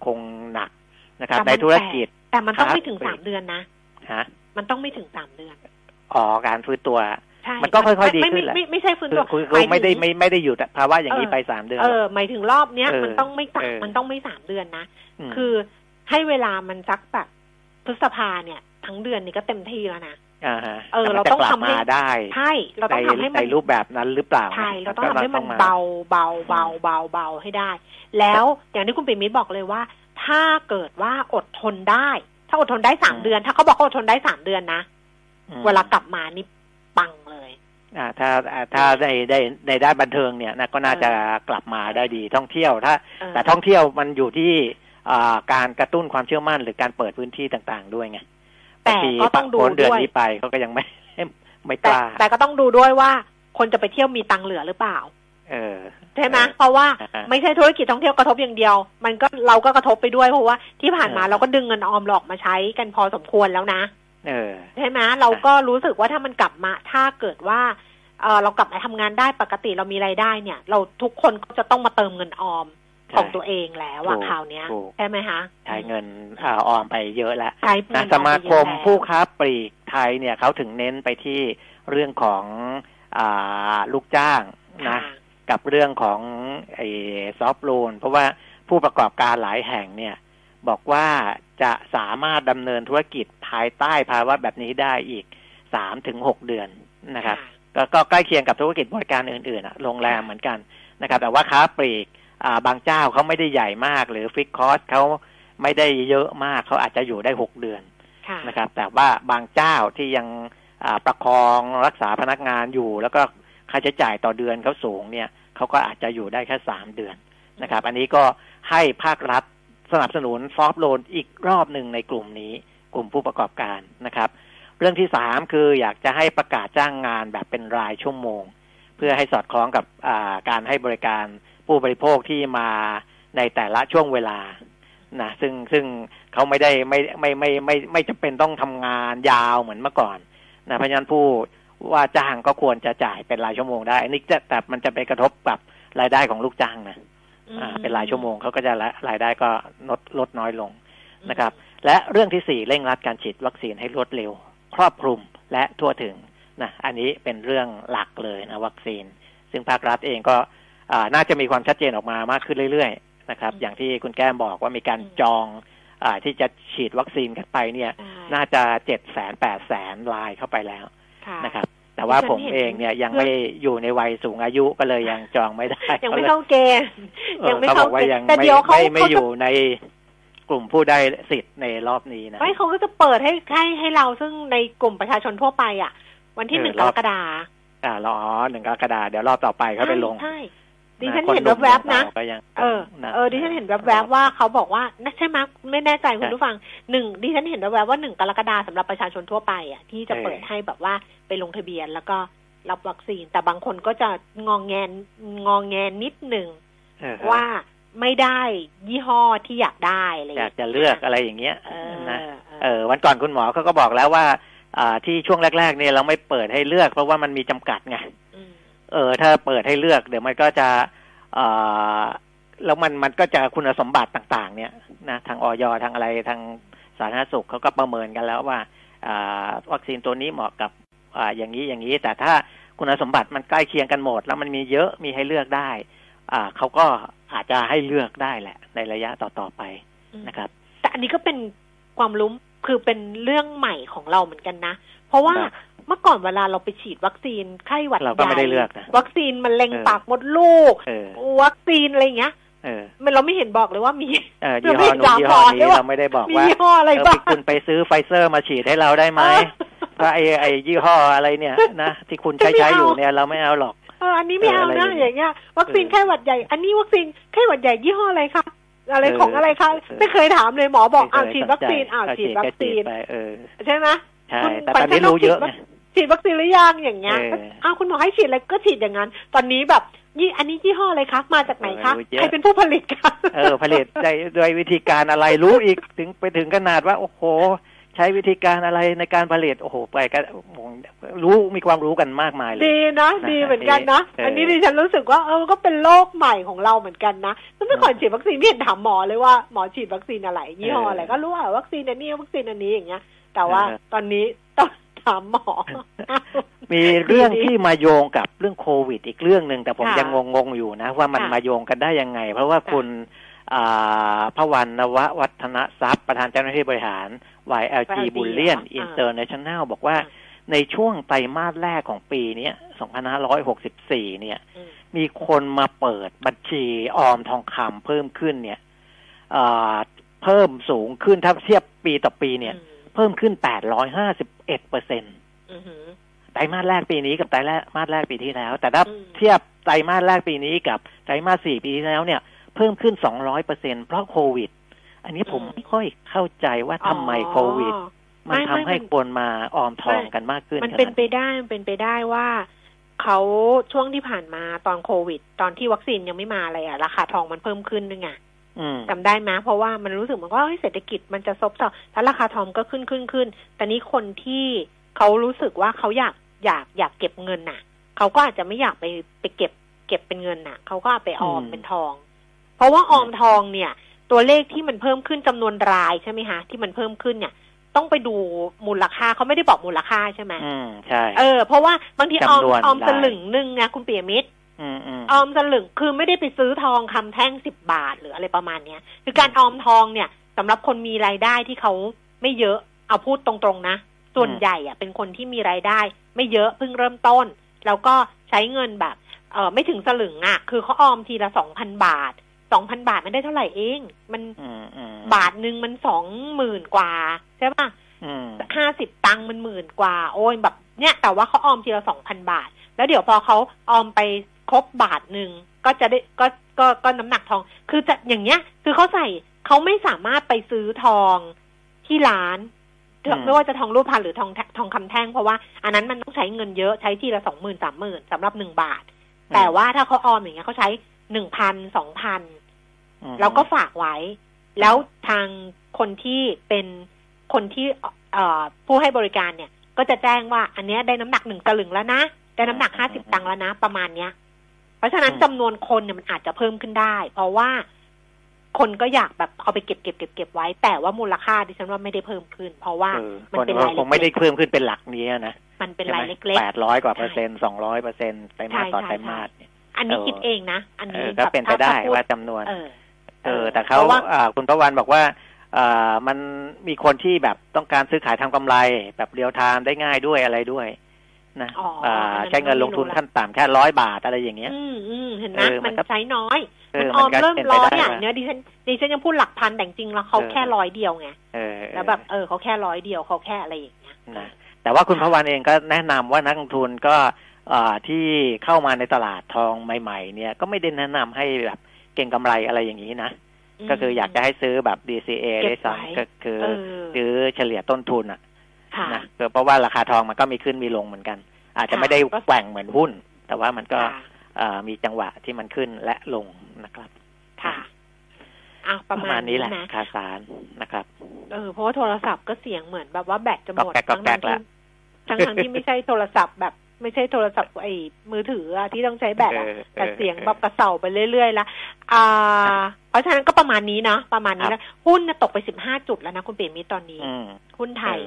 คงหนักนะครับแต่มันในธุรกิจแต่มันต้องครับไม่ถึงสามเดือนนะ ฮะ มันต้องไม่ถึงสามเดือน อ๋อ การฟื้นตัวใช่มันก็ค่อยๆไม่ดีขึ้นแหละไม่ไม่ไม่ใช่ฟื้นคือตัวคือหคือมายถึงไม่ได้ไม่ไม่ได้อยู่แต่ภาวะอย่างนี้เออไปสามเดือน เออ หมายถึงรอบเนี้ยเออมันต้องไม่สามเออมันต้องไม่สามเดือนนะมคือให้เวลามันสักแบบพฤษภาเนี่ย ทั้งเดือนนี่ก็เต็มที่แล้วนะอ่าฮะเออแต่มันเราจะต้องกลับทำให้มาได้ใช่เราต้องในทำให้มัในนรูปแบบนั้นหรือเปล่าใช่เราต้องก็ทำให้มันต้องาเบาเบาเบาเบาเบาให้ได้ แล้วอย่างที่คุณปิ่มมิตรบอกเลยว่า ถ้าเกิดว่าอดทนได้ ถ้าอดทนได้สามเดือน ถ้าเขาบอกเขาอดทนได้สามเดือนนะอืมเวลากลับมานี่ปังเลยอ่าถ้าอ่าถ้าในในในด้านบันเทิงเนี่ยนะก็น่าจะกลับมาได้ดีท่องเที่ยวถ้าเออแต่ท่องเที่ยวมันอยู่ที่อ่าการกระตุ้นความเชื่อมั่นหรือการเปิดพื้นที่ต่างๆ ด้วยไงแต่บางทีก็ต้องดูพ้นเดือนด้วยนี้ไปเขาก็ยังไม่ไม่กแต่ล้าแต่ก็ต้องดูด้วยว่าคนจะไปเที่ยวมีตังค์เหลือหรือเปล่าเออ ใช่ไหมเพราะว่าอ่าไม่ใช่ธุรกิจท่องเที่ยวกระทบอย่างเดียว มันก็เราก็กระทบไปด้วยเพราะว่าที่ผ่านมาเออเราก็ดึงเงินออมหลอกมาใช้กันพอสมควรแล้วนะเออใช่ไหมเราก็รู้สึกว่าถ้ามันกลับมาถ้าเกิดว่าเออเรากลับมาทำงานได้ปกติเรามีรายได้เนี่ย เราทุกคนก็จะต้องมาเติมเงินออมใช่ของตัวเองแล้วอะถูกคราวเนี้ยถูกใช่ไหมคะใช้เงินอ่าออมไปเยอะแล้วใช้เงินะนสออมาไปเยคอะมแล้วผู้ค้าปลีกไทยเนี่ยเขาถึงเน้นไปที่เรื่องของอ่าลูกจ้างนะค่ะ กับเรื่องของไอ้ซอฟต์โลนเพราะว่าผู้ประกอบการหลายแห่งเนี่ย บอกว่าจะสามารถดำเนินธุรกิจภายใต้ภาวะแบบนี้ได้อีกสามถึงหกเดือนนะครับก็ก็ใกล้เคียงกับธุรกิจบริการอื่นๆอะโรงแรมเหมือนกันนะครับ แต่ว่าค้าปลีกอ่าบางเจ้าเขาไม่ได้ใหญ่มาก หรือ fixed cost เขาไม่ได้เยอะมากเขาอาจจะอยู่ได้หกเดือนค่ะนะครับ แต่ว่าบางเจ้าที่ยังอ่าประคองรักษาพนักงานอยู่ แล้วก็ค่าใช้จ่ายต่อเดือนเขาสูงเนี่ย เขาก็อาจจะอยู่ได้แค่สามเดือนนะครับ อันนี้ก็ให้ภาครัฐสนับสนุน soft loan อีกรอบหนึ่งในกลุ่มนี้กลุ่มผู้ประกอบการนะครับ เรื่องที่สามคืออยากจะให้ประกาศจ้างงานแบบเป็นรายชั่วโมง เพื่อให้สอดคล้องกับาการให้บริการผู้บริโภคที่มาในแต่ละช่วงเวลานะซึ่งซึ่งเขาไม่ได้ไม่ไม่ไม่ไม่ไม่ไม่จำเป็นต้องทำงานยาวเหมือนเมื่อก่อนนะเพราะฉะนั้นผู้ ว่าจ้างก็ควรจะจ่ายเป็นรายชั่วโมงได้อันนี้จะแต่มันจะไปกระทบกับรายได้ของลูกจ้างนะอ่า เป็นรายชั่วโมงเขาก็จะละรายได้ก็ลดลดน้อยลงนะครับ และเรื่องที่สี่เร่งรัดการฉีดวัคซีนให้รวดเร็ว ครอบคลุมและทั่วถึงนะอันนี้เป็นเรื่องหลักเลยนะวัคซีน ซึ่งภาครัฐเองก็อ่าน่าจะมีความชัดเจนออกมามากขึ้นเรื่อยๆนะครับ อย่างที่คุณแก้มบอกว่ามีการจองอาที่จะฉีดวัคซีนกันไปเนี่ยใช่น่าจะเจ็ดแสนแปดแสนลายเข้าไปแล้วค่ะ นะครับ แต่ว่าดิฉันผมเห็นเองเนี่ยยังไม่อยู่ในวัยสูงอายุก็เลยยังจองไม่ได้ ยังไม่เข้าเกณฑ์เออยังไม่เขาบเข้าอกว่ายังแต่ไม่เดี๋ยวเขาไม่ไม่เขาจะอยู่ในกลุ่มผู้ได้สิทธิ์ในรอบนี้นะไม่เขาก็จะเปิดให้ให้ให้เราซึ่งในกลุ่มประชาชนทั่วไปอะ วันที่เออหนึ่งรกอบรกฎาอ่ารออ๋อหนึ่งกรกฎาเดี๋ยวรอบต่อไปเขาไปลงใช่ ดิะฉันคเห็นหมแวบๆนะเราก็ยังเออะเออดิฉันเห็นแวบๆว่าเขาบอกว่าน่าใช่ไหมยไม่แน่ใจคุณผู้ฟังหนึ่งดิฉันเห็นแวบๆว่าหนึ่งกรกฎาสำหรับประชาชนทั่วไปอะที่จะเปิดให้แบบว่าไปลงทะเบียนแล้วก็รับวัคซีน แต่บางคนก็จะงองแงนงองแงนนิดหนึ่งเออว่าไม่ได้ยี่ห้อที่อยากได้อะไรอยากจะเลือกอะไรอย่างเงี้ยเออนะเอเอออวันก่อนคุณหมอเขาก็บอกแล้วว่า อ่าที่ช่วงแรก ๆ เนี่ยเราไม่เปิดให้เลือกเพราะว่ามันมีจำกัดไงม เออถ้าเปิดให้เลือกเดี๋ยวมันก็จะอ่าแล้วมันมันก็จะคุณสมบัติต่าง ๆ เนี่ยนะทางออยทางอะไรทางสาธารณสุขเขาก็ประเมินกันแล้วว่าอ่าวัคซีนตัวนี้เหมาะกับอ่าอย่างนี้อย่างนี้ แต่ถ้าคุณสมบัติมันใกล้เคียงกันหมด แล้วมันมีเยอะมีให้เลือกได้ อ่าเขาก็อาจจะให้เลือกได้แหละ ในระยะต่อๆไปนะครับ แต่อันนี้ก็เป็นความรู้คือเป็นเรื่องใหม่ของเราเหมือนกันนะ เพราะว่าครับเมื่อก่อนเวลาเราไปฉีดวัคซีนไข้หวัดเราก็ไม่ได้ใหญ่เลือกนะวัคซีนมะเร็งเออปากมดลูกเออวัคซีนอะไรอย่างเงี้ยเออมันเราไม่เห็นบอกเลยว่ามีเออยี่ห้อนู้นยี่ห้อนี้เราไม่ได้บอกมีว่ายี่ห้ออะไรเออบ้าไปงคุณไปซื้อไฟเซอร์มาฉีดให้เราได้ไหมก็ไอไอยี่ห้ออะไรเนี่ยนะที่คุณใช้ใช้อยู่เนี่ยเราไม่เอาหรอกเอออันนี้ไม่เอาเอออะไรนะอย่างอเงี้ยย่างเงี้ยวัคซีนเออไข้หวัดใหญ่ อันนี้วัคซีนไข้หวัดใหญ่ยี่ห้ออะไรคะอะไรเออของอะไรคะเออไม่เคยถามเลยหมอบอกอ้าวไม่เคยฉีดวัคซีนสใจอ้าวก็ฉีดวัคซีนไปเออใช่ไหมใช่คุณแต่ตอนนี้รู้เยอะไง ฉีดวัคซีนหรือยังอย่างเงี้ยเอออ้าวคุณหมอให้ฉีดอะไรก็ฉีดอย่างนั้น ตอนนี้แบบยี่อันนี้ยี่ห้ออะไรคะมาจากไหนคะเออรู้เยอะใครเป็นผู้ผลิตคะเออผลิตได้ด้วยวิธีการอะไรรู้อีกถึงไปถึงขนาดว่า โอ้โห ใช้วิธีการอะไรในการผลิตโอ้โหไปกันรู้มีความรู้กันมากมายเลยดีนะนะดีเหมือนกันนะเอออัอันนี้ดิฉันรู้สึกว่าเออก็เป็นโลกใหม่ของเราเหมือนกันนะเมื่อก่อนฉีดวัคซีนไม่เห็นถามหมอเลยว่าหมอฉีดวัคซีนอะไรยี่ห้ออะไรก็รู้ว่าวัคซีนอันนี้วัคซีนอันนี้อย่างเงี้ยแต่ว่าตอนนี้ต้อง ถามหมอ มีเรื่องดีๆที่มาโยงกับเรื่องโควิด อีกเรื่องหนึ่งแต่ผมค่ะยังงงๆอยู่นะ ว่ามันค่ะมาโยงกันได้ยังไง เพราะว่าค่ะคุณอ่าพวันนววัฒนทรัพย์ประธานเจ้าหน้าที่บริหาร YLG YLG Bullion อ่า International บอกว่าในช่วงไตรมาสแรกของปีเนี้ย2564 เนี่ยอืมมีคนมาเปิดบัญชีออมทองคำเพิ่มขึ้นเนี่ยเอ่อเพิ่มสูงขึ้นถ้าเทียบปีต่อปีเนี่ย เพิ่มขึ้น 851 เปอร์เซ็นต์อืมอืมไตรมาสแรกปีนี้กับไตรมาสแรกปีที่แล้ว แต่ถ้าอืมเทียบไตรมาสแรกปีนี้กับไตรมาสสี่ปีที่แล้วเนี่ย เพิ่มขึ้น200เปอร์เซ็นเพราะโควิด อันนี้ผมไม่ค่อยเข้าใจว่าทำไมโควิดอ๋อมันไม่ทำไม่ให้มันคนมาออมทองกันมากขึ้น มันเป็นขนาดไปได้มันเป็นไปได้ว่าเขาช่วงที่ผ่านมาตอนโควิด ตอนที่วัคซีนยังไม่มาเลยอะราคาทองมันเพิ่มขึ้นด้วยไงอืม จำได้ไหมเพราะว่ามันรู้สึกเหมือนว่าเฮ้ยเศรษฐกิจมันจะซบเซาแล้วราคาทองก็ขึ้นขึ้นขึ้นแต่นี้คนที่เขารู้สึกว่าเขาอยากอยากอยากเก็บเงินน่ะเขาก็อาจจะไม่อยากไปไปเก็บ เก็บเป็นเงินน่ะเขาก็เอาไปออมอืมเป็นทอง เพราะว่าออมทองเนี่ย ตัวเลขที่มันเพิ่มขึ้นจำนวนรายใช่ไหมคะที่มันเพิ่มขึ้นเนี่ยต้องไปดูมูลค่าเขาไม่ได้บอกมูลค่าใช่ไหมอืมใช่ เออเพราะว่าบางทีออมจำนวนออมรายสลึงหนึ่งนะคุณเปียมิตร อืมอืมออมสลึงคือไม่ได้ไปซื้อทองคำแท่งสิบบาทหรืออะไรประมาณเนี้ย คือการออมทองเนี่ยสำหรับคนมีรายได้ที่เขาไม่เยอะเอาพูดตรงๆนะ ส่วนใหญ่อะเป็นคนที่มีรายได้ ไม่เยอะเพิ่งเริ่มต้น แล้วก็ใช้เงินแบบเออไม่ถึงสลึงอะคือเขาออมทีละสองพันบาทสองพันบาทมันได้เท่าไหร่เอง มันอืมอืมบาทหนึ่งมันสองหมื่นกว่า ใช่ปะอืมห้าสิบตังค์มันหมื่นกว่า โอ้ยแบบ เนี่ย แต่ว่าเขาออมทีละสองพันบาท แล้วเดี๋ยวพอเขาออมไป ครบบาทหนึ่งก็จะได้ก็ก็ก็น้ำหนักทอง คือจะอย่างเงี้ย คือเขาใส่เขาไม่สามารถไปซื้อทองที่ร้านอืมไม่ว่าจะทองรูปพรรณหรือทองแท่งทองคำแท่งเพราะว่าอันนั้นมันต้องใช้เงินเยอะใช้ทีละสองหมื่นสามหมื่นสำหรับหนึ่งบาท แต่ว่าถ้าเขาออมอย่างเงี้ยเขาใช้หนึ่งพันสองพันอืมแล้วก็ฝากไว้ แล้วทางคนที่เป็นคนที่เอ่อผู้ให้บริการเนี่ย ก็จะแจ้งว่าอันเนี้ยได้น้ำหนักหนึ่งสลึงแล้วนะได้น้ำหนักห้าสิบตังค์แล้วนะ ประมาณเนี้ย เพราะฉะนั้นจำนวนคนเนี่ยมันอาจจะเพิ่มขึ้นได้ เพราะว่าคนก็อยากแบบเอาไปเก็บเก็บเก็บเก็บไว้ แต่ว่ามูลค่าดิฉันว่าไม่ได้เพิ่มขึ้น เพราะว่าเออมันคนเป็นก็รายคงไม่ได้เล็กเพิ่มขึ้นเป็นหลักนี้นะๆมันเป็นรายเล็กแปดร้อยกว่าเปอร์เซ็นต์สองร้อยเปอร์เซ็นต์ไตรมาสต่อใช่ไตรใช่มาสเนี่ยๆอันนี้เออคิดเองนะอันเอนี้อก็เป็นไปถ้ได้ถ้พูว่าจำนวนเออเออ แต่เขาพระว่อ่าคุณพระวันบอกว่าอ่ามันมีคนที่แบบต้องการซื้อขายทำกำไร แบบเรียวไทม์ได้ง่ายด้วยอะไรด้วย นะอ๋ออ่าอันนั้นใช้เงินลงทุนขั้นต่ำแค่ร้อยบาทอะไรอย่างเงี้ยอืมอืมเห็นไหมเออมัมันนก็ใช้น้อยเอมันอออมก็เริ่มเป็นไปร้อยได้อะว่าเนี่ยดิฉันดิฉันยังพูดหลักพันแต่จริงๆแล้วเขาเออแค่ร้อยเดียวไงเออแล้วแบบเออเขาแค่ร้อยเดียวเขาแค่อะไรอย่างเงี้ยนะแต่ว่าคุณพระวันเองก็แนะนำว่านักลงทุนก็อ่าที่เข้ามาในตลาดทองใหม่ ๆ เนี่ยก็ไม่ได้แนะนำให้แบบเก่งกำไรอะไรอย่างนี้นะมก็คืออยากจะให้ซื้อแบบ DCA เก็ได้บไว้ซ้ำก็คือเออซื้อเฉลี่ยต้นทุนอะค่ะ นะคือเพราะว่าราคาทองมันก็มีขึ้นมีลงเหมือนกัน อาจจะค่ะไม่ได้ก็แกว่งเหมือนหุ้น แต่ว่ามันก็ค่ะอ่ามีจังหวะที่มันขึ้นและลงนะครับ ค่ะอะประมาณนี้แหละนะคาสารนะครับ เออเพราะว่าโทรศัพท์ก็เสียงเหมือนแบบว่าแบตจะหมดก็แก๊กก็แก๊กละทั้งทางที่ไม่ใช่โทรศัพท์แบบไม่ใช่โทรศัพท์ไอ้มือถืออะที่ต้องใช้แบตอะเออแต่เสียงออแบบกระเสาไปเรื่อยๆละอ่า เพราะฉะนั้นก็ประมาณนี้เนาะประมาณนี้แล้วหุ้นน่ะตกไปสิบห้าจุดแล้วนะคุณเปียมิตรตอนนี้อืมหุ้นไทย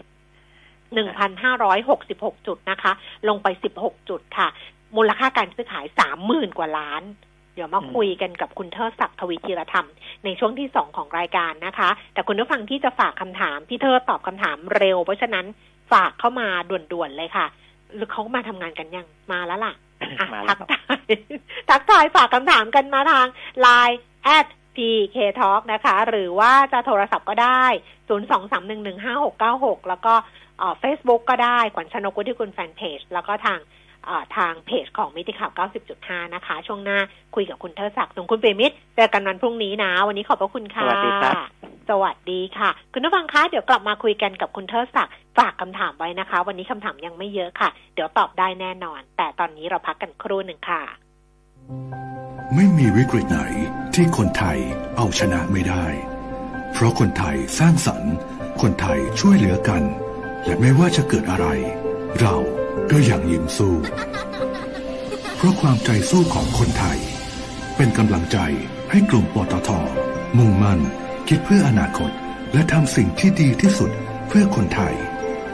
เออหนึ่งพันห้าร้อยหกสิบหกจุดนะคะ ลงไปสิบหกจุดค่ะ มูลค่าการซื้อขายสามหมื่นกว่าล้าน เดี๋ยวมาอืมคุยกันกับคุณเทิดศักดิ์ทวีธีรธรรม ในช่วงที่สองของรายการนะคะ แต่คุณผู้ฟังที่จะฝากคำถาม พี่เทิดตอบคำถามเร็ว เพราะฉะนั้นฝากเข้ามาด่วนๆเลยค่ะ หรือเขามาทำงานกันยังมาแล้วล่ะอะมาแล้ทัวกทายทักทายฝากคำถามกันมาทาง Line at PK Talk นะคะ หรือว่าจะโทรศัพท์ก็ได้ 023115696 แล้วก็ เฟซบุ๊กก็ได้ ขวัญชนกุลที่คุณแฟนเพจ แล้วก็ทางเอ่อทางเพจของมิติข่าว 90.5 นะคะ ช่วงหน้าคุยกับคุณเทอศักดิ์ส่วนคุณเปรมิตรเจอกันวันพรุ่งนี้นะ วันนี้ขอบพระคุณค่ะ สวัสดีครับสวัสดีค่ะ คุณผู้ฟังคะ เดี๋ยวกลับมาคุยกันกับคุณเทอศักดิ์ฝากคำถามไว้นะคะ วันนี้คำถามยังไม่เยอะค่ะ เดี๋ยวตอบได้แน่นอน แต่ตอนนี้เราพักกันครู่หนึ่งค่ะ ไม่มีวิกฤตไหนที่คนไทยเอาชนะไม่ได้ เพราะคนไทยสร้างสรรค์ คนไทยช่วยเหลือกัน และไม่ว่าจะเกิดอะไร เราก็ยังยิ้มสู้ เพราะความใจสู้ของคนไทย เป็นกำลังใจให้กลุ่มปตท มุ่งมั่น คิดเพื่ออนาคต และทำสิ่งที่ดีที่สุดเพื่อคนไทย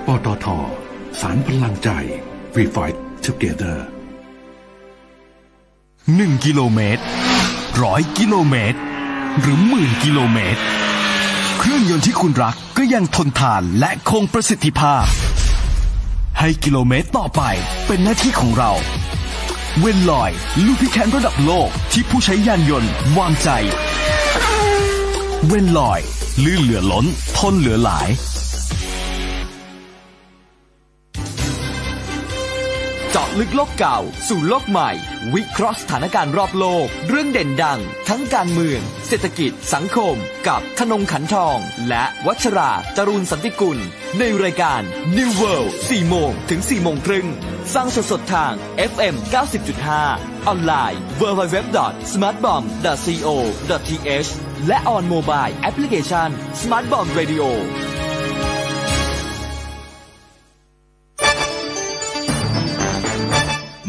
ปตท สารพลังใจ We Fight Together หนึ่งกิโลเมตรร้อยกิโลเมตร หรือหมื่นกิโลเมตร เครื่องยนต์ที่คุณรักก็ยังทนทานและคงประสิทธิภาพ ให้กิโลเมตรต่อไปเป็นหน้าที่ของเรา เวนลอยลูพิแคนระดับโลกที่ผู้ใช้ยานยนต์วางใจ เวนลอย ลื่นเหลือล้น ทนเหลือหลาย เจาะลึกโลกเก่า สู่โลกใหม่ วิเคราะห์สถานการณ์รอบโลก เรื่องเด่นดัง ทั้งการเมือง เศรษฐกิจ สังคม กับธนงขันทอง และวัชราจรูนสันติกุล ในรายการ New World 4โมงถึง4โมงครึ่งฟังสดๆทาง FM 90.5 ออนไลน์ www.smartbomb.co.th และ on mobile application Smart Bomb Radio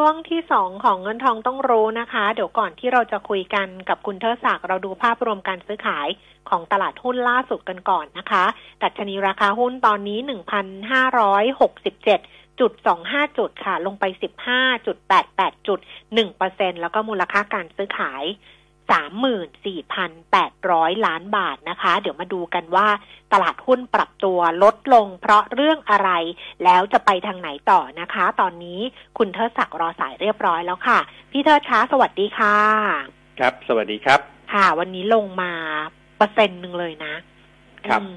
ช่วงที่สองของเงินทองต้องรู้นะคะ เดี๋ยวก่อนที่เราจะคุยกันกับคุณเทอศักดิ์เราดูภาพรวมการซื้อขายของตลาดหุ้นล่าสุดกันก่อนนะคะ ดัชนีราคาหุ้นตอนนี้ 1,567จุดสองห้าจุดค่ะ ลงไปสิบห้าจุดแปดแปดจุดหนึ่งเปอร์เซ็นแล้วก็มูลค่าการซื้อขาย 34,800 ล้านบาทนะคะ เดี๋ยวมาดูกันว่าตลาดหุ้นปรับตัวลดลงเพราะเรื่องอะไร แล้วจะไปทางไหนต่อนะคะ ตอนนี้คุณเทิดศักดิ์รอสายเรียบร้อยแล้วค่ะ พี่เทิดช้าสวัสดีค่ะ ครับ สวัสดีครับ ค่ะ วันนี้ลงมาเปอร์เซ็นต์หนึ่งเลยนะ ครับอืม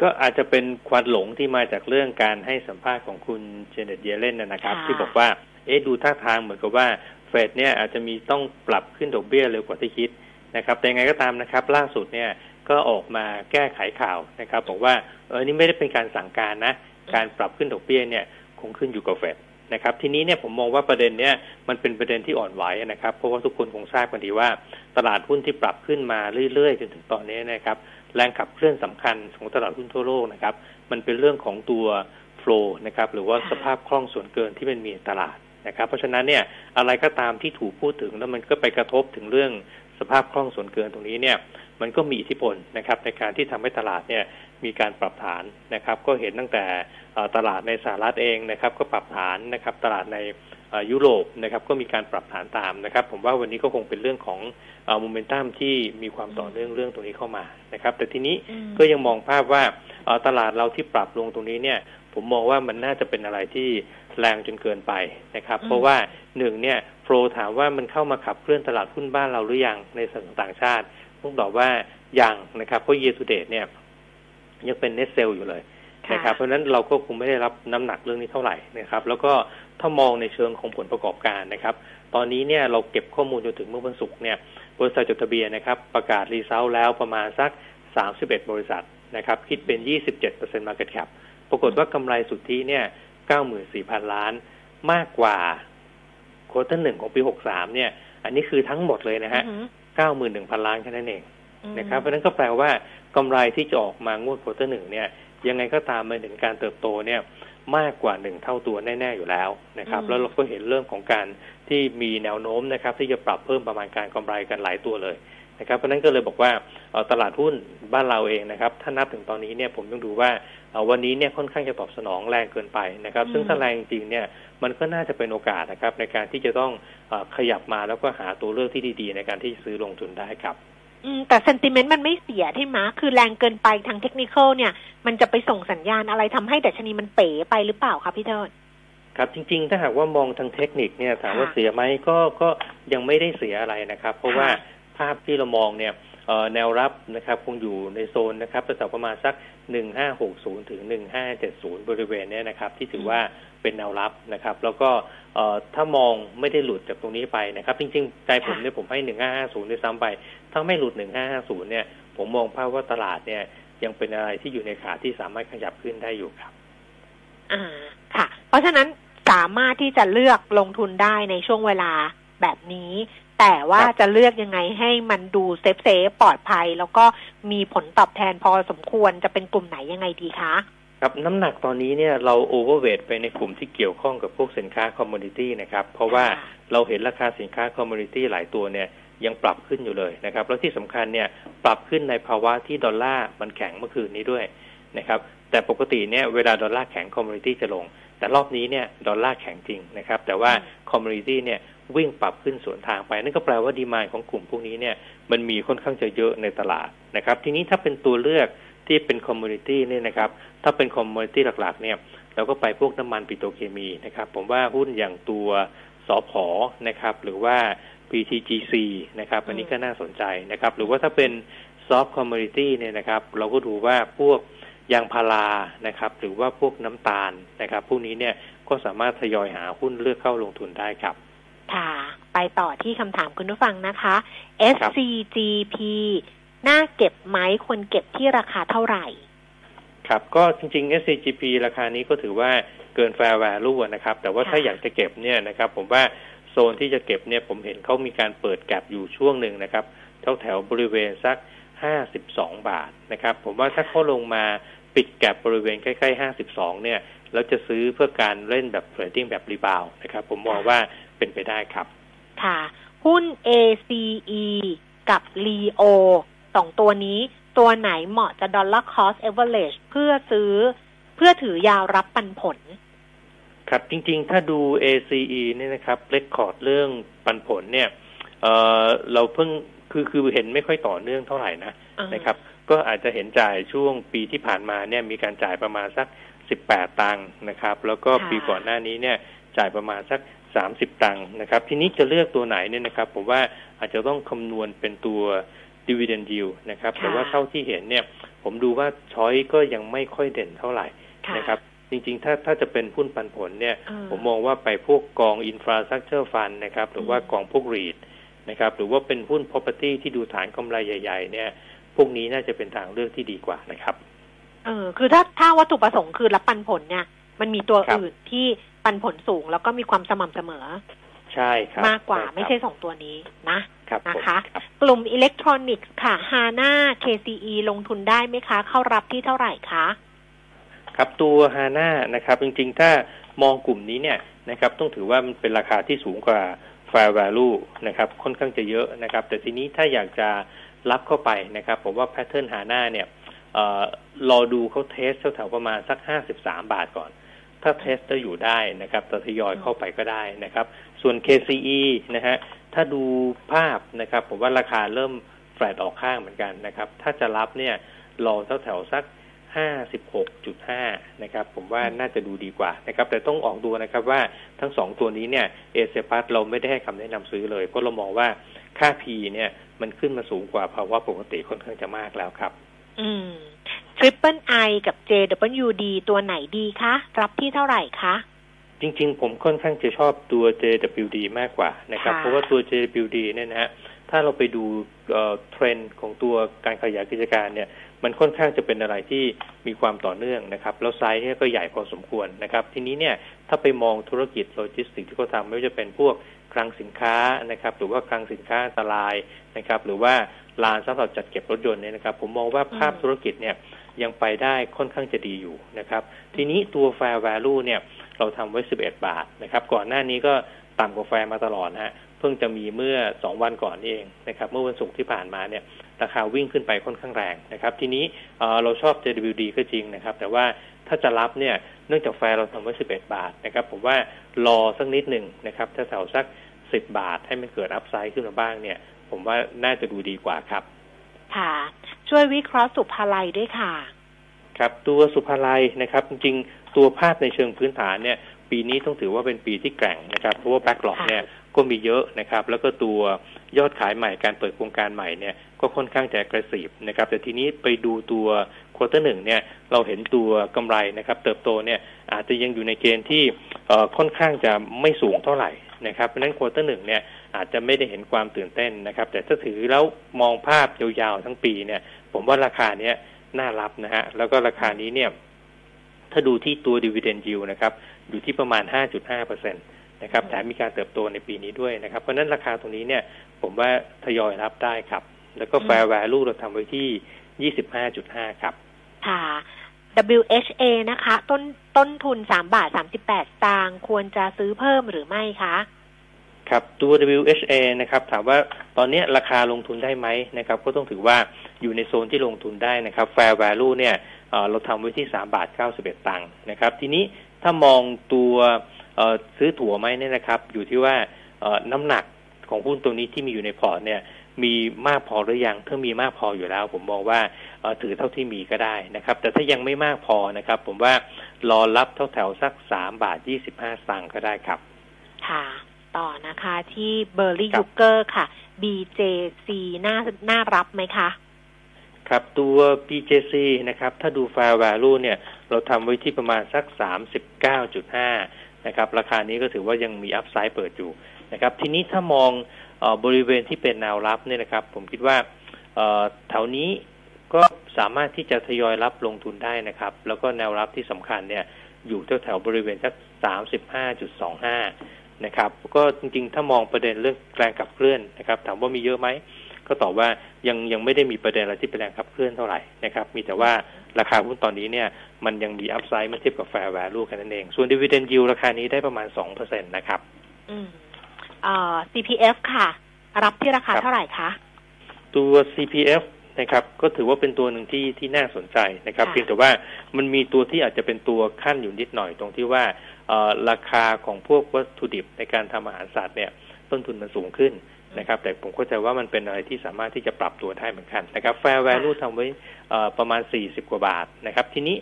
ก็อาจจะเป็นควันหลงที่มาจากเรื่องการให้สัมภาษณ์ของคุณเจเน็ตเยเลนนะนะครับค่ะที่บอกว่าเอ๊ะดูท่าทางเหมือนกับว่าเฟดเนี่ยอาจจะมีต้องปรับขึ้นดอกเบี้ยเร็วกว่าที่คิดนะครับแต่ยังไงก็ตามนะครับ ล่าสุดเนี่ยก็ออกมาแก้ไขข่าวนะครับบอกว่าเออนี่ไม่ได้เป็นการสั่งการนะ การปรับขึ้นดอกเบี้ยเนี่ยคงขึ้นอยู่กับเฟดนะครับทีนี้เนี่ยผมมองว่าประเด็นเนี่ยมันเป็นประเด็นที่อ่อนไหวนะครับ เพราะว่าทุกคนคงทราบกันดีว่า ตลาดหุ้นที่ปรับขึ้นมาเรื่อยๆจนถึงตอนนี้นะครับแรงขับเคลื่อนสำคัญของตลาดหุ้นทั่วโลกนะครับ มันเป็นเรื่องของตัวโฟล์นะครับหรือว่าสภาพคล่องส่วนเกินที่มันมีตลาด นะครับ เพราะฉะนั้นเนี่ยอะไรก็ตามที่ถูกพูดถึงแล้วมันก็ไปกระทบถึงเรื่องสภาพคล่องส่วนเกินตรงนี้เนี่ยมันก็มีอิทธิพลนะครับในการที่ทำให้ตลาดเนี่ยมีการปรับฐานนะครับ ก็เห็นตั้งแต่เอ่อตลาดในสหรัฐเองนะครับ ก็ปรับฐานนะครับตลาดในเอ่อยุโรปนะครับก็มีการปรับฐานตามนะครับ ผมว่าวันนี้ก็คงเป็นเรื่องของโมเมนตัมที่มีความต่อเนื่องเรื่องตรงนี้เข้ามานะครับ แต่ทีนี้อืมก็ยังมองภาพว่าเอ่อตลาดเราที่ปรับลงตรงนี้เนี่ย ผมมองว่ามันน่าจะเป็นอะไรที่ แรงจนเกินไปนะครับอืมเพราะว่าหนึ่งเนี่ยโฟลถามว่ามันเข้ามาขับเคลื่อนตลาดหุ้นบ้านเราหรือยังในส่วนของต่างชาติต้องตอบว่ายังนะครับเพราะ year to date เนี่ยยังเป็น net sell อยู่เลยนะครับเพราะฉะนั้นเราก็คงไม่ได้รับน้ำหนักเรื่องนี้เท่าไหร่นะครับ แล้วก็ถ้ามองในเชิงของผลประกอบการนะครับ ตอนนี้เนี่ยเราเก็บข้อมูลจนถึงเมื่อวันศุกร์เนี่ยบริษัทจดทะเบียนนะครับ ประกาศ result แล้วประมาณสัก 31 บริษัทนะครับ คิดเป็น 27% market cap ปรากฏว่ากำไรสุทธิเนี่ย 94,000 ล้าน มากกว่า quarter หนึ่งของปี 63 เนี่ย อันนี้คือทั้งหมดเลยนะฮะอือหือ91,000 ล้านแค่นั้นเองอืมนะครับ เพราะฉะนั้นก็แปลว่ากำไรที่จะออกมางวด quarter หนึ่งเนี่ย ยังไงก็ตามมันเห็นการเติบโตเนี่ยมากกว่าหนึ่งเท่าตัวแน่ ๆ อยู่แล้วนะครับอืมแล้วเราก็เห็นเรื่องของการที่มีแนวโน้มนะครับ ที่จะปรับเพิ่มประมาณการกำไรกันหลายตัวเลยนะครับเพราะฉะนั้นก็เลยบอกว่าเอ่อตลาดหุ้นบ้านเราเองนะครับ ถ้านับถึงตอนนี้เนี่ยผมต้องดูว่าเอ่อ วันนี้เนี่ยค่อนข้างจะตอบสนองแรงเกินไปนะครับ ซึ่งถ้าแรงจริงๆเนี่ยมันก็น่าจะเป็นโอกาสนะครับ ในการที่จะต้องเอ่อขยับมาแล้วก็หาตัวเลือกที่ดีๆ ในการที่จะซื้อลงทุนได้ครับอืมแต่เซนติเมนต์มันไม่เสียใช่ไหมคือแรงเกินไปทางเทคนิคอลเนี่ย มันจะไปส่งสัญญาณอะไรทำให้ดัชนีมันเป๋ไปหรือเปล่าคะพี่เทิดครับจริงๆ ถ้าหากว่ามองทางเทคนิคเนี่ยถามว่าค่ะเสียไหมก็ก็ยังไม่ได้เสียอะไรนะครับ เพราะว่าภาพที่เรามองเนี่ยเอ่อ แนวรับนะครับคงอยู่ในโซนนะครับแถวๆประมาณสัก 1560 ถึง 1570 บริเวณนี้นะครับ ที่ถือว่าเป็นแนวรับนะครับ แล้วก็ถ้ามองไม่ได้หลุดจากตรงนี้ไปนะครับ จริงๆ ใจผมเนี่ยผมให้ 1550ด้วยซ้ำไป ถ้าไม่หลุด 1550 เนี่ย ผมมองภาพว่าตลาดเนี่ยยังเป็นอะไรที่อยู่ในขาที่สามารถขยับขึ้นได้อยู่ครับ อ่าค่ะ เพราะฉะนั้นสามารถที่จะเลือกลงทุนได้ในช่วงเวลาแบบนี้ แต่ว่าครับจะเลือกยังไงให้มันดู safe safe ปลอดภัย แล้วก็มีผลตอบแทนพอสมควรจะเป็นกลุ่มไหนยังไงดีคะ ครับน้ำหนักตอนนี้เนี่ยเรา overweight ไปในกลุ่มที่เกี่ยวข้องกับพวกสินค้า commodity นะครับ เพราะว่าค่ะเราเห็นราคาสินค้า commodity หลายตัวเนี่ยยังปรับขึ้นอยู่เลยนะครับ แล้วที่สำคัญเนี่ยปรับขึ้นในภาวะที่ดอลลาร์มันแข็งเมื่อคืนนี้ด้วยนะครับแต่ปกติเนี่ยเวลาดอลลาร์แข็ง commodity จะลง แต่รอบนี้เนี่ยดอลลาร์แข็งจริงนะครับ แต่ว่า commodity เนี่ยวิ่งปรับขึ้นสวนทางไป นั่นก็แปลว่า demand ของกลุ่มพวกนี้เนี่ยมันมีค่อนข้างจะเยอะในตลาดนะครับ ทีนี้ถ้าเป็นตัวเลือกที่เป็น commodity เนี่ยนะครับ ถ้าเป็น commodity หลักๆ เนี่ยเราก็ไปพวกน้ำมันปิโตรเคมีนะครับ ผมว่าหุ้นอย่างตัวสอพอนะครับ หรือว่า PTTGC นะครับ อันนี้ก็น่าสนใจนะครับ หรือว่าถ้าเป็น soft commodity เนี่ยนะครับ เราก็ดูว่าพวก ยางพารานะครับ หรือว่าพวกน้ำตาลนะครับ พวกนี้เนี่ยก็สามารถทยอยหาหุ้นเลือกเข้าลงทุนได้ครับ ค่ะ ไปต่อที่คำถามคุณผู้ฟังนะคะครับ SCGP น่าเก็บไหมควรเก็บที่ราคาเท่าไหร่ ครับ ก็จริงๆ SCGP ราคานี้ก็ถือว่าเกิน fair value นะครับ แต่ว่าถ้าค่ะอยากจะเก็บเนี่ยนะครับ ผมว่าโซนที่จะเก็บเนี่ยผมเห็นเขามีการเปิด gap อยู่ช่วงหนึ่งนะครับแถวแถวๆบริเวณสัก 52 บาทนะครับ ผมว่าถ้าเขาลงมา ปิด gap บริเวณใกล้ๆ52เนี่ยแล้วจะซื้อเพื่อการเล่นแบบ trading แบบ rebound นะครับ ผมมองว่าเป็นไปได้ครับ ค่ะ หุ้น ACE กับ LEO สองตัวนี้ตัวไหนเหมาะจะ dollar cost average เพื่อซื้อเพื่อถือยาวรับปันผล ครับจริงๆ ถ้าดู ACE เนี่ยนะครับเรคคอร์ดเรื่องปันผลเนี่ยเอ่อเราเพิ่งคือคือเห็นไม่ค่อยต่อเนื่องเท่าไหร่นะอ่านนะครับ ก็อาจจะเห็นจ่ายช่วงปีที่ผ่านมาเนี่ยมีการจ่ายประมาณสัก18ตังค์นะครับ แล้วก็ค่ะปีก่อนหน้านี้เนี่ยจ่ายประมาณสัก30ตังค์นะครับ ทีนี้จะเลือกตัวไหนเนี่ยนะครับ ผมว่าอาจจะต้องคำนวณเป็นตัว dividend yield นะครับค่ะแต่ว่าเท่าที่เห็นเนี่ย ผมดูว่าช้อยก็ยังไม่ค่อยเด่นเท่าไหร่ค่ะนะครับ จริงๆ ถ้าถ้าจะเป็นหุ้นปันผลเนี่ยอ่าผมมองว่าไปพวกกอง infrastructure fund นะครับ หรือว่าอืมกองพวก REIT นะครับ หรือว่าเป็นหุ้น property ที่ดูฐานกำไรใหญ่ ๆ เนี่ย พวกนี้น่าจะเป็นทางเลือกที่ดีกว่านะครับเออคือถ้าถ้าวัตถุประสงค์คือรับปันผลเนี่ย มันมีตัวครับอื่นที่ปันผลสูง แล้วก็มีความสม่ำเสมอ ใช่ครับ มากกว่าครับไม่ใช่สองตัวนี้นะครับผมนะคะครับกลุ่มอิเล็กทรอนิกส์ค่ะ HANA KCE ลงทุนได้ไหมคะ เข้ารับที่เท่าไหร่คะครับตัว HANA นะครับ จริง ๆ ถ้ามองกลุ่มนี้เนี่ยนะครับ ต้องถือว่ามันเป็นราคาที่สูงกว่า fair value นะครับ ค่อนข้างจะเยอะนะครับ แต่ทีนี้ถ้าอยากจะ รับเข้าไปนะครับ ผมว่า pattern HANA เนี่ยเอ่อรอดูเขา test แถวๆประมาณสัก53บาทก่อน ถ้า test จะอยู่ได้นะครับจะทยอยเข้าไปก็ได้นะครับ ส่วน KCE นะฮะถ้าดูภาพนะครับ ผมว่าราคาเริ่มแฟลตออกข้างเหมือนกันนะครับ ถ้าจะรับเนี่ยรอแถวๆสัก56.5นะครับ ผมว่าน่าจะดูดีกว่านะครับ แต่ต้องออกดูนะครับว่าทั้งสองตัวนี้เนี่ยเอเซปัสเราไม่ได้ให้คำแนะนำซื้อเลย เพราะเรามองว่า ค่า P เนี่ย มันขึ้นมาสูงกว่าภาวะปกติค่อนข้างจะมากแล้วครับ อืม Triple I กับ JWD ตัวไหนดีคะ รับที่เท่าไหร่คะ จริงๆ ผมค่อนข้างจะชอบตัว JWD มากกว่านะครับค่ะเพราะว่าตัว JWD เนี่ยนะฮะถ้าเราไปดูเอ่อเทรนด์ของตัวการขยายกิจการเนี่ย มันค่อนข้างจะเป็นอะไรที่มีความต่อเนื่องนะครับ แล้วไซส์เนี่ยก็ใหญ่พอสมควรนะครับ ทีนี้เนี่ยถ้าไปมองธุรกิจโลจิสติกส์ที่เขาทำไม่ว่าจะเป็นพวก คลังสินค้านะครับ หรือว่าคลังสินค้าอันตรายนะครับ หรือว่าลานสำหรับจัดเก็บรถยนต์เนี่ยนะครับ ผมมองว่าภาพธุรกิจเนี่ยยังไปได้ค่อนข้างจะดีอยู่นะครับ ทีนี้ตัว fair value เนี่ยเราทำไว้ 11 บาทนะครับ ก่อนหน้านี้ก็ต่ำกว่าแฟร์มาตลอดนะฮะเพิ่งจะมีเมื่อ2วันก่อนเองนะครับ เมื่อวันศุกร์ที่ผ่านมาเนี่ยราคาวิ่งขึ้นไปค่อนข้างแรงนะครับ ทีนี้เราชอบ JWD ก็จริงนะครับ แต่ว่า ถ้าจะรับเนี่ยเนื่องจากแฟร์เราทำไว้11บาทนะครับผมว่ารอสักนิดหนึ่งนะครับถ้าแถวสัก10บาทให้มันเกิด upside ขึ้นมาบ้างเนี่ย ผมว่าน่าจะดูดีกว่าครับ ค่ะ ช่วยวิเคราะห์ศุภาลัยด้วยค่ะ ครับตัวศุภาลัยนะครับ จริงๆ ตัวภาพในเชิงพื้นฐานเนี่ย ปีนี้ต้องถือว่าเป็นปีที่แกร่งนะครับเพราะว่า backlog ค่ะเนี่ยก็มีเยอะนะครับ แล้วก็ตัวยอดขายใหม่การเปิดโครงการใหม่เนี่ยก็ค่อนข้างจะ aggressive นะครับ แต่ทีนี้ไปดูตัว quarter หนึ่งเนี่ยเราเห็นตัวกำไรนะครับ เติบโตเนี่ยอาจจะยังอยู่ในเกณฑ์ที่ค่อนข้างจะไม่สูงเท่าไหร่นะครับเพราะนั้น quarter หนึ่งเนี่ยอาจจะไม่ได้เห็นความตื่นเต้นนะครับ แต่ถ้าถือแล้วมองภาพยาวๆทั้งปีเนี่ย ผมว่าราคาเนี้ยน่ารับนะฮะแล้วก็ราคานี้เนี่ย ถ้าดูที่ตัวดีเวเดนยิวนะครับ อยู่ที่ประมาณ 5.5เปอร์เซ็นต์นะครับแถมมีการเติบโตในปีนี้ด้วยนะครับ เพราะนั้นราคาตรงนี้เนี่ย ผมว่าทยอยรับได้ครับ แล้วก็ fair value เราทำไว้ที่ 25.5 ครับ ค่ะ WHA นะคะ ต้นต้นทุน3บาท38ตางค์ควรจะซื้อเพิ่มหรือไม่คะครับตัว WHA นะครับถามว่าตอนนี้ราคาลงทุนได้ไหมนะครับ ก็ต้องถือว่าอยู่ในโซนที่ลงทุนได้นะครับ Fair Value เนี่ยเราทำไว้ที่3บาท91ตังค์นะครับ ทีนี้ถ้ามองตัวซื้อตั๋วไหมเนี่ยนะครับ อยู่ที่ว่าน้ำหนักของหุ้นตัวนี้ที่มีอยู่ในพอร์ตเนี่ย มีมากพอหรือยังถ้ามีมากพออยู่แล้ว ผมมองว่าถือเท่าที่มีก็ได้นะครับ แต่ถ้ายังไม่มากพอนะครับ ผมว่ารอรับเท่าแถวสักสามบาทยี่สิบห้าตังค์ก็ได้ครับ ค่ะ ต่อนะคะที่เบอร์รี่ยูเกอร์ค่ะ BJC น่าน่ารับไหมคะครับตัว BJC นะครับ ถ้าดู Fair Value เนี่ย เราทำไว้ที่ประมาณสัก 39.5 นะครับ ราคานี้ก็ถือว่ายังมีอัพไซด์เปิดอยู่นะครับ ทีนี้ถ้ามองอ บริเวณที่เป็นแนวรับเนี่ยนะครับ ผมคิดว่าแถวนี้ก็สามารถที่จะทยอยรับลงทุนได้นะครับ แล้วก็แนวรับที่สำคัญเนี่ยอยู่แถวแถวบริเวณสัก35.25นะครับ ก็จริงๆ ถ้ามองประเด็นเรื่องแรงขับเคลื่อนนะครับ ถามว่ามีเยอะไหม ก็ตอบว่ายังยังไม่ได้มีประเด็นอะไรที่เป็นแรงขับเคลื่อนเท่าไหร่นะครับ มีแต่ว่าราคาหุ้นตอนนี้เนี่ย มันยังมี upside เมื่อเทียบกับ fair value แค่นั้นเอง ส่วนดีเวเดนยิวราคานี้ได้ประมาณสองเปอร์เซ็นต์นะครับ อืม CPF ค่ะ รับที่ราคาเท่าไหร่คะตัว CPF นะครับก็ถือว่าเป็นตัวหนึ่งที่ที่น่าสนใจนะครับ เพียงแต่ว่ามันมีตัวที่อาจจะเป็นตัวขั้นอยู่นิดหน่อยตรงที่ว่าราคาของพวกวัตถุดิบในการทำอาหารสัตว์เนี่ยต้นทุนมันสูงขึ้นนะครับ แต่ผมเข้าใจว่ามันเป็นอะไรที่สามารถที่จะปรับตัวได้เหมือนกันนะครับแฟร์แวลูทำไว้ประมาณ 40 กว่าบาทนะครับ ทีนี้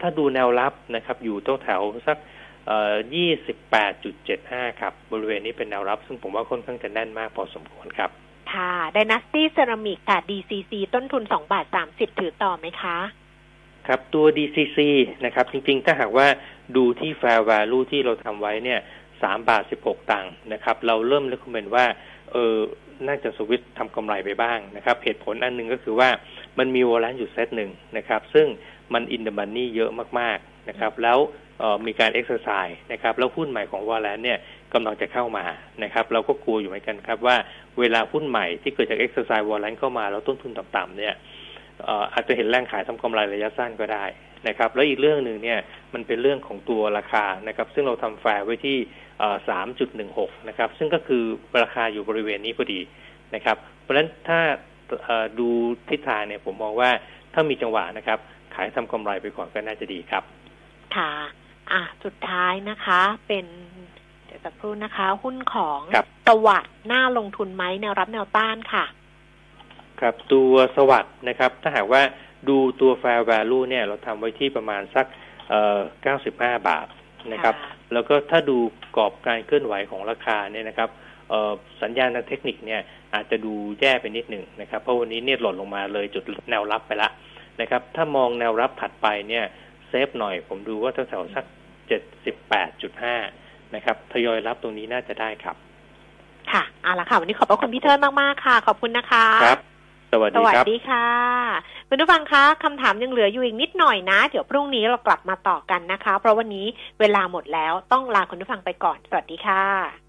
ถ้าดูแนวรับนะครับอยู่ตรงแถวสัก 28.75ครับ บริเวณนี้เป็นแนวรับ ซึ่งผมว่าค่อนข้างจะแน่นมากพอสมควรครับ ค่ะ Dynasty Ceramic ค่ะ DCC ต้นทุน2บาท30ถือต่อไหมคะ ครับตัว DCC นะครับ จริงๆ ถ้าหากว่าดูที่ Fair Value ที่เราทำไว้เนี่ย3บาท16ตังค์นะครับ เราเริ่มเลือกคอมเมนต์ว่า เออน่าจะสวิตทำกำไรไปบ้างนะครับ เหตุผลอันหนึ่งก็คือว่ามันมีวอลเลนอยู่เซตหนึ่งนะครับ ซึ่งมัน in the money เยอะมากๆนะครับ แล้ว มีการเอ็กซ์ไซส์นะครับแล้วหุ้นใหม่ของ warrant เนี่ยกำลังจะเข้ามานะครับเราก็กลัวอยู่เหมือนกันครับว่าเวลาหุ้นใหม่ที่เกิดจาก exercise warrant เข้ามาแล้วต้นทุนต่ำๆเนี่ยอาจจะเห็นแรงขายทำกำไรระยะสั้นก็ได้นะครับแล้วอีกเรื่องหนึ่งเนี่ยมันเป็นเรื่องของตัวราคานะครับซึ่งเราทำแฟร์ไว้ที่สามจุดหนึ่งหกนะครับซึ่งก็คือราคาอยู่บริเวณนี้พอดีนะครับเพราะฉะนั้นถ้าดูทิศทางเนี่ยผมมองว่าถ้ามีจังหวะนะครับขายทำกำไรไปก่อนก็น่าจะดีครับ ค่ะ อะสุดท้ายนะคะ เป็นเดี๋ยวสักครู่นะคะ หุ้นของสวัสด์หน้าลงทุนไหมแนวรับแนวต้านค่ะ ครับตัวสวัสด์นะครับ ถ้าหากว่าดูตัว fair value เนี่ย เราทำไว้ที่ประมาณสักเอ่อ95 บาทนะครับ แล้วก็ถ้าดูกรอบการเคลื่อนไหวของราคาเนี่ยนะครับสัญญาณทางเทคนิคเนี่ยอาจจะดูแย่ไปนิดหนึ่งนะครับ เพราะวันนี้เนี่ยหล่นลงมาเลยจุดแนวรับไปละนะครับ ถ้ามองแนวรับถัดไปเนี่ยเซ ฟหน่อย ผมดูว่าแถวๆสัก78.5นะครับทยอยรับตรงนี้น่าจะได้ครับ ค่ะเอาละค่ะ วันนี้ขอบพระคุณพี่เทิร์นมากๆค่ะ ขอบคุณนะคะครับสวัสดีครับ สวัสดีค่ะคุณผู้ฟังคะคำถามยังเหลืออยู่อีกนิดหน่อยนะ เดี๋ยวพรุ่งนี้เรากลับมาต่อกันนะคะ เพราะวันนี้เวลาหมดแล้วต้องลาคุณผู้ฟังไปก่อน สวัสดีค่ะ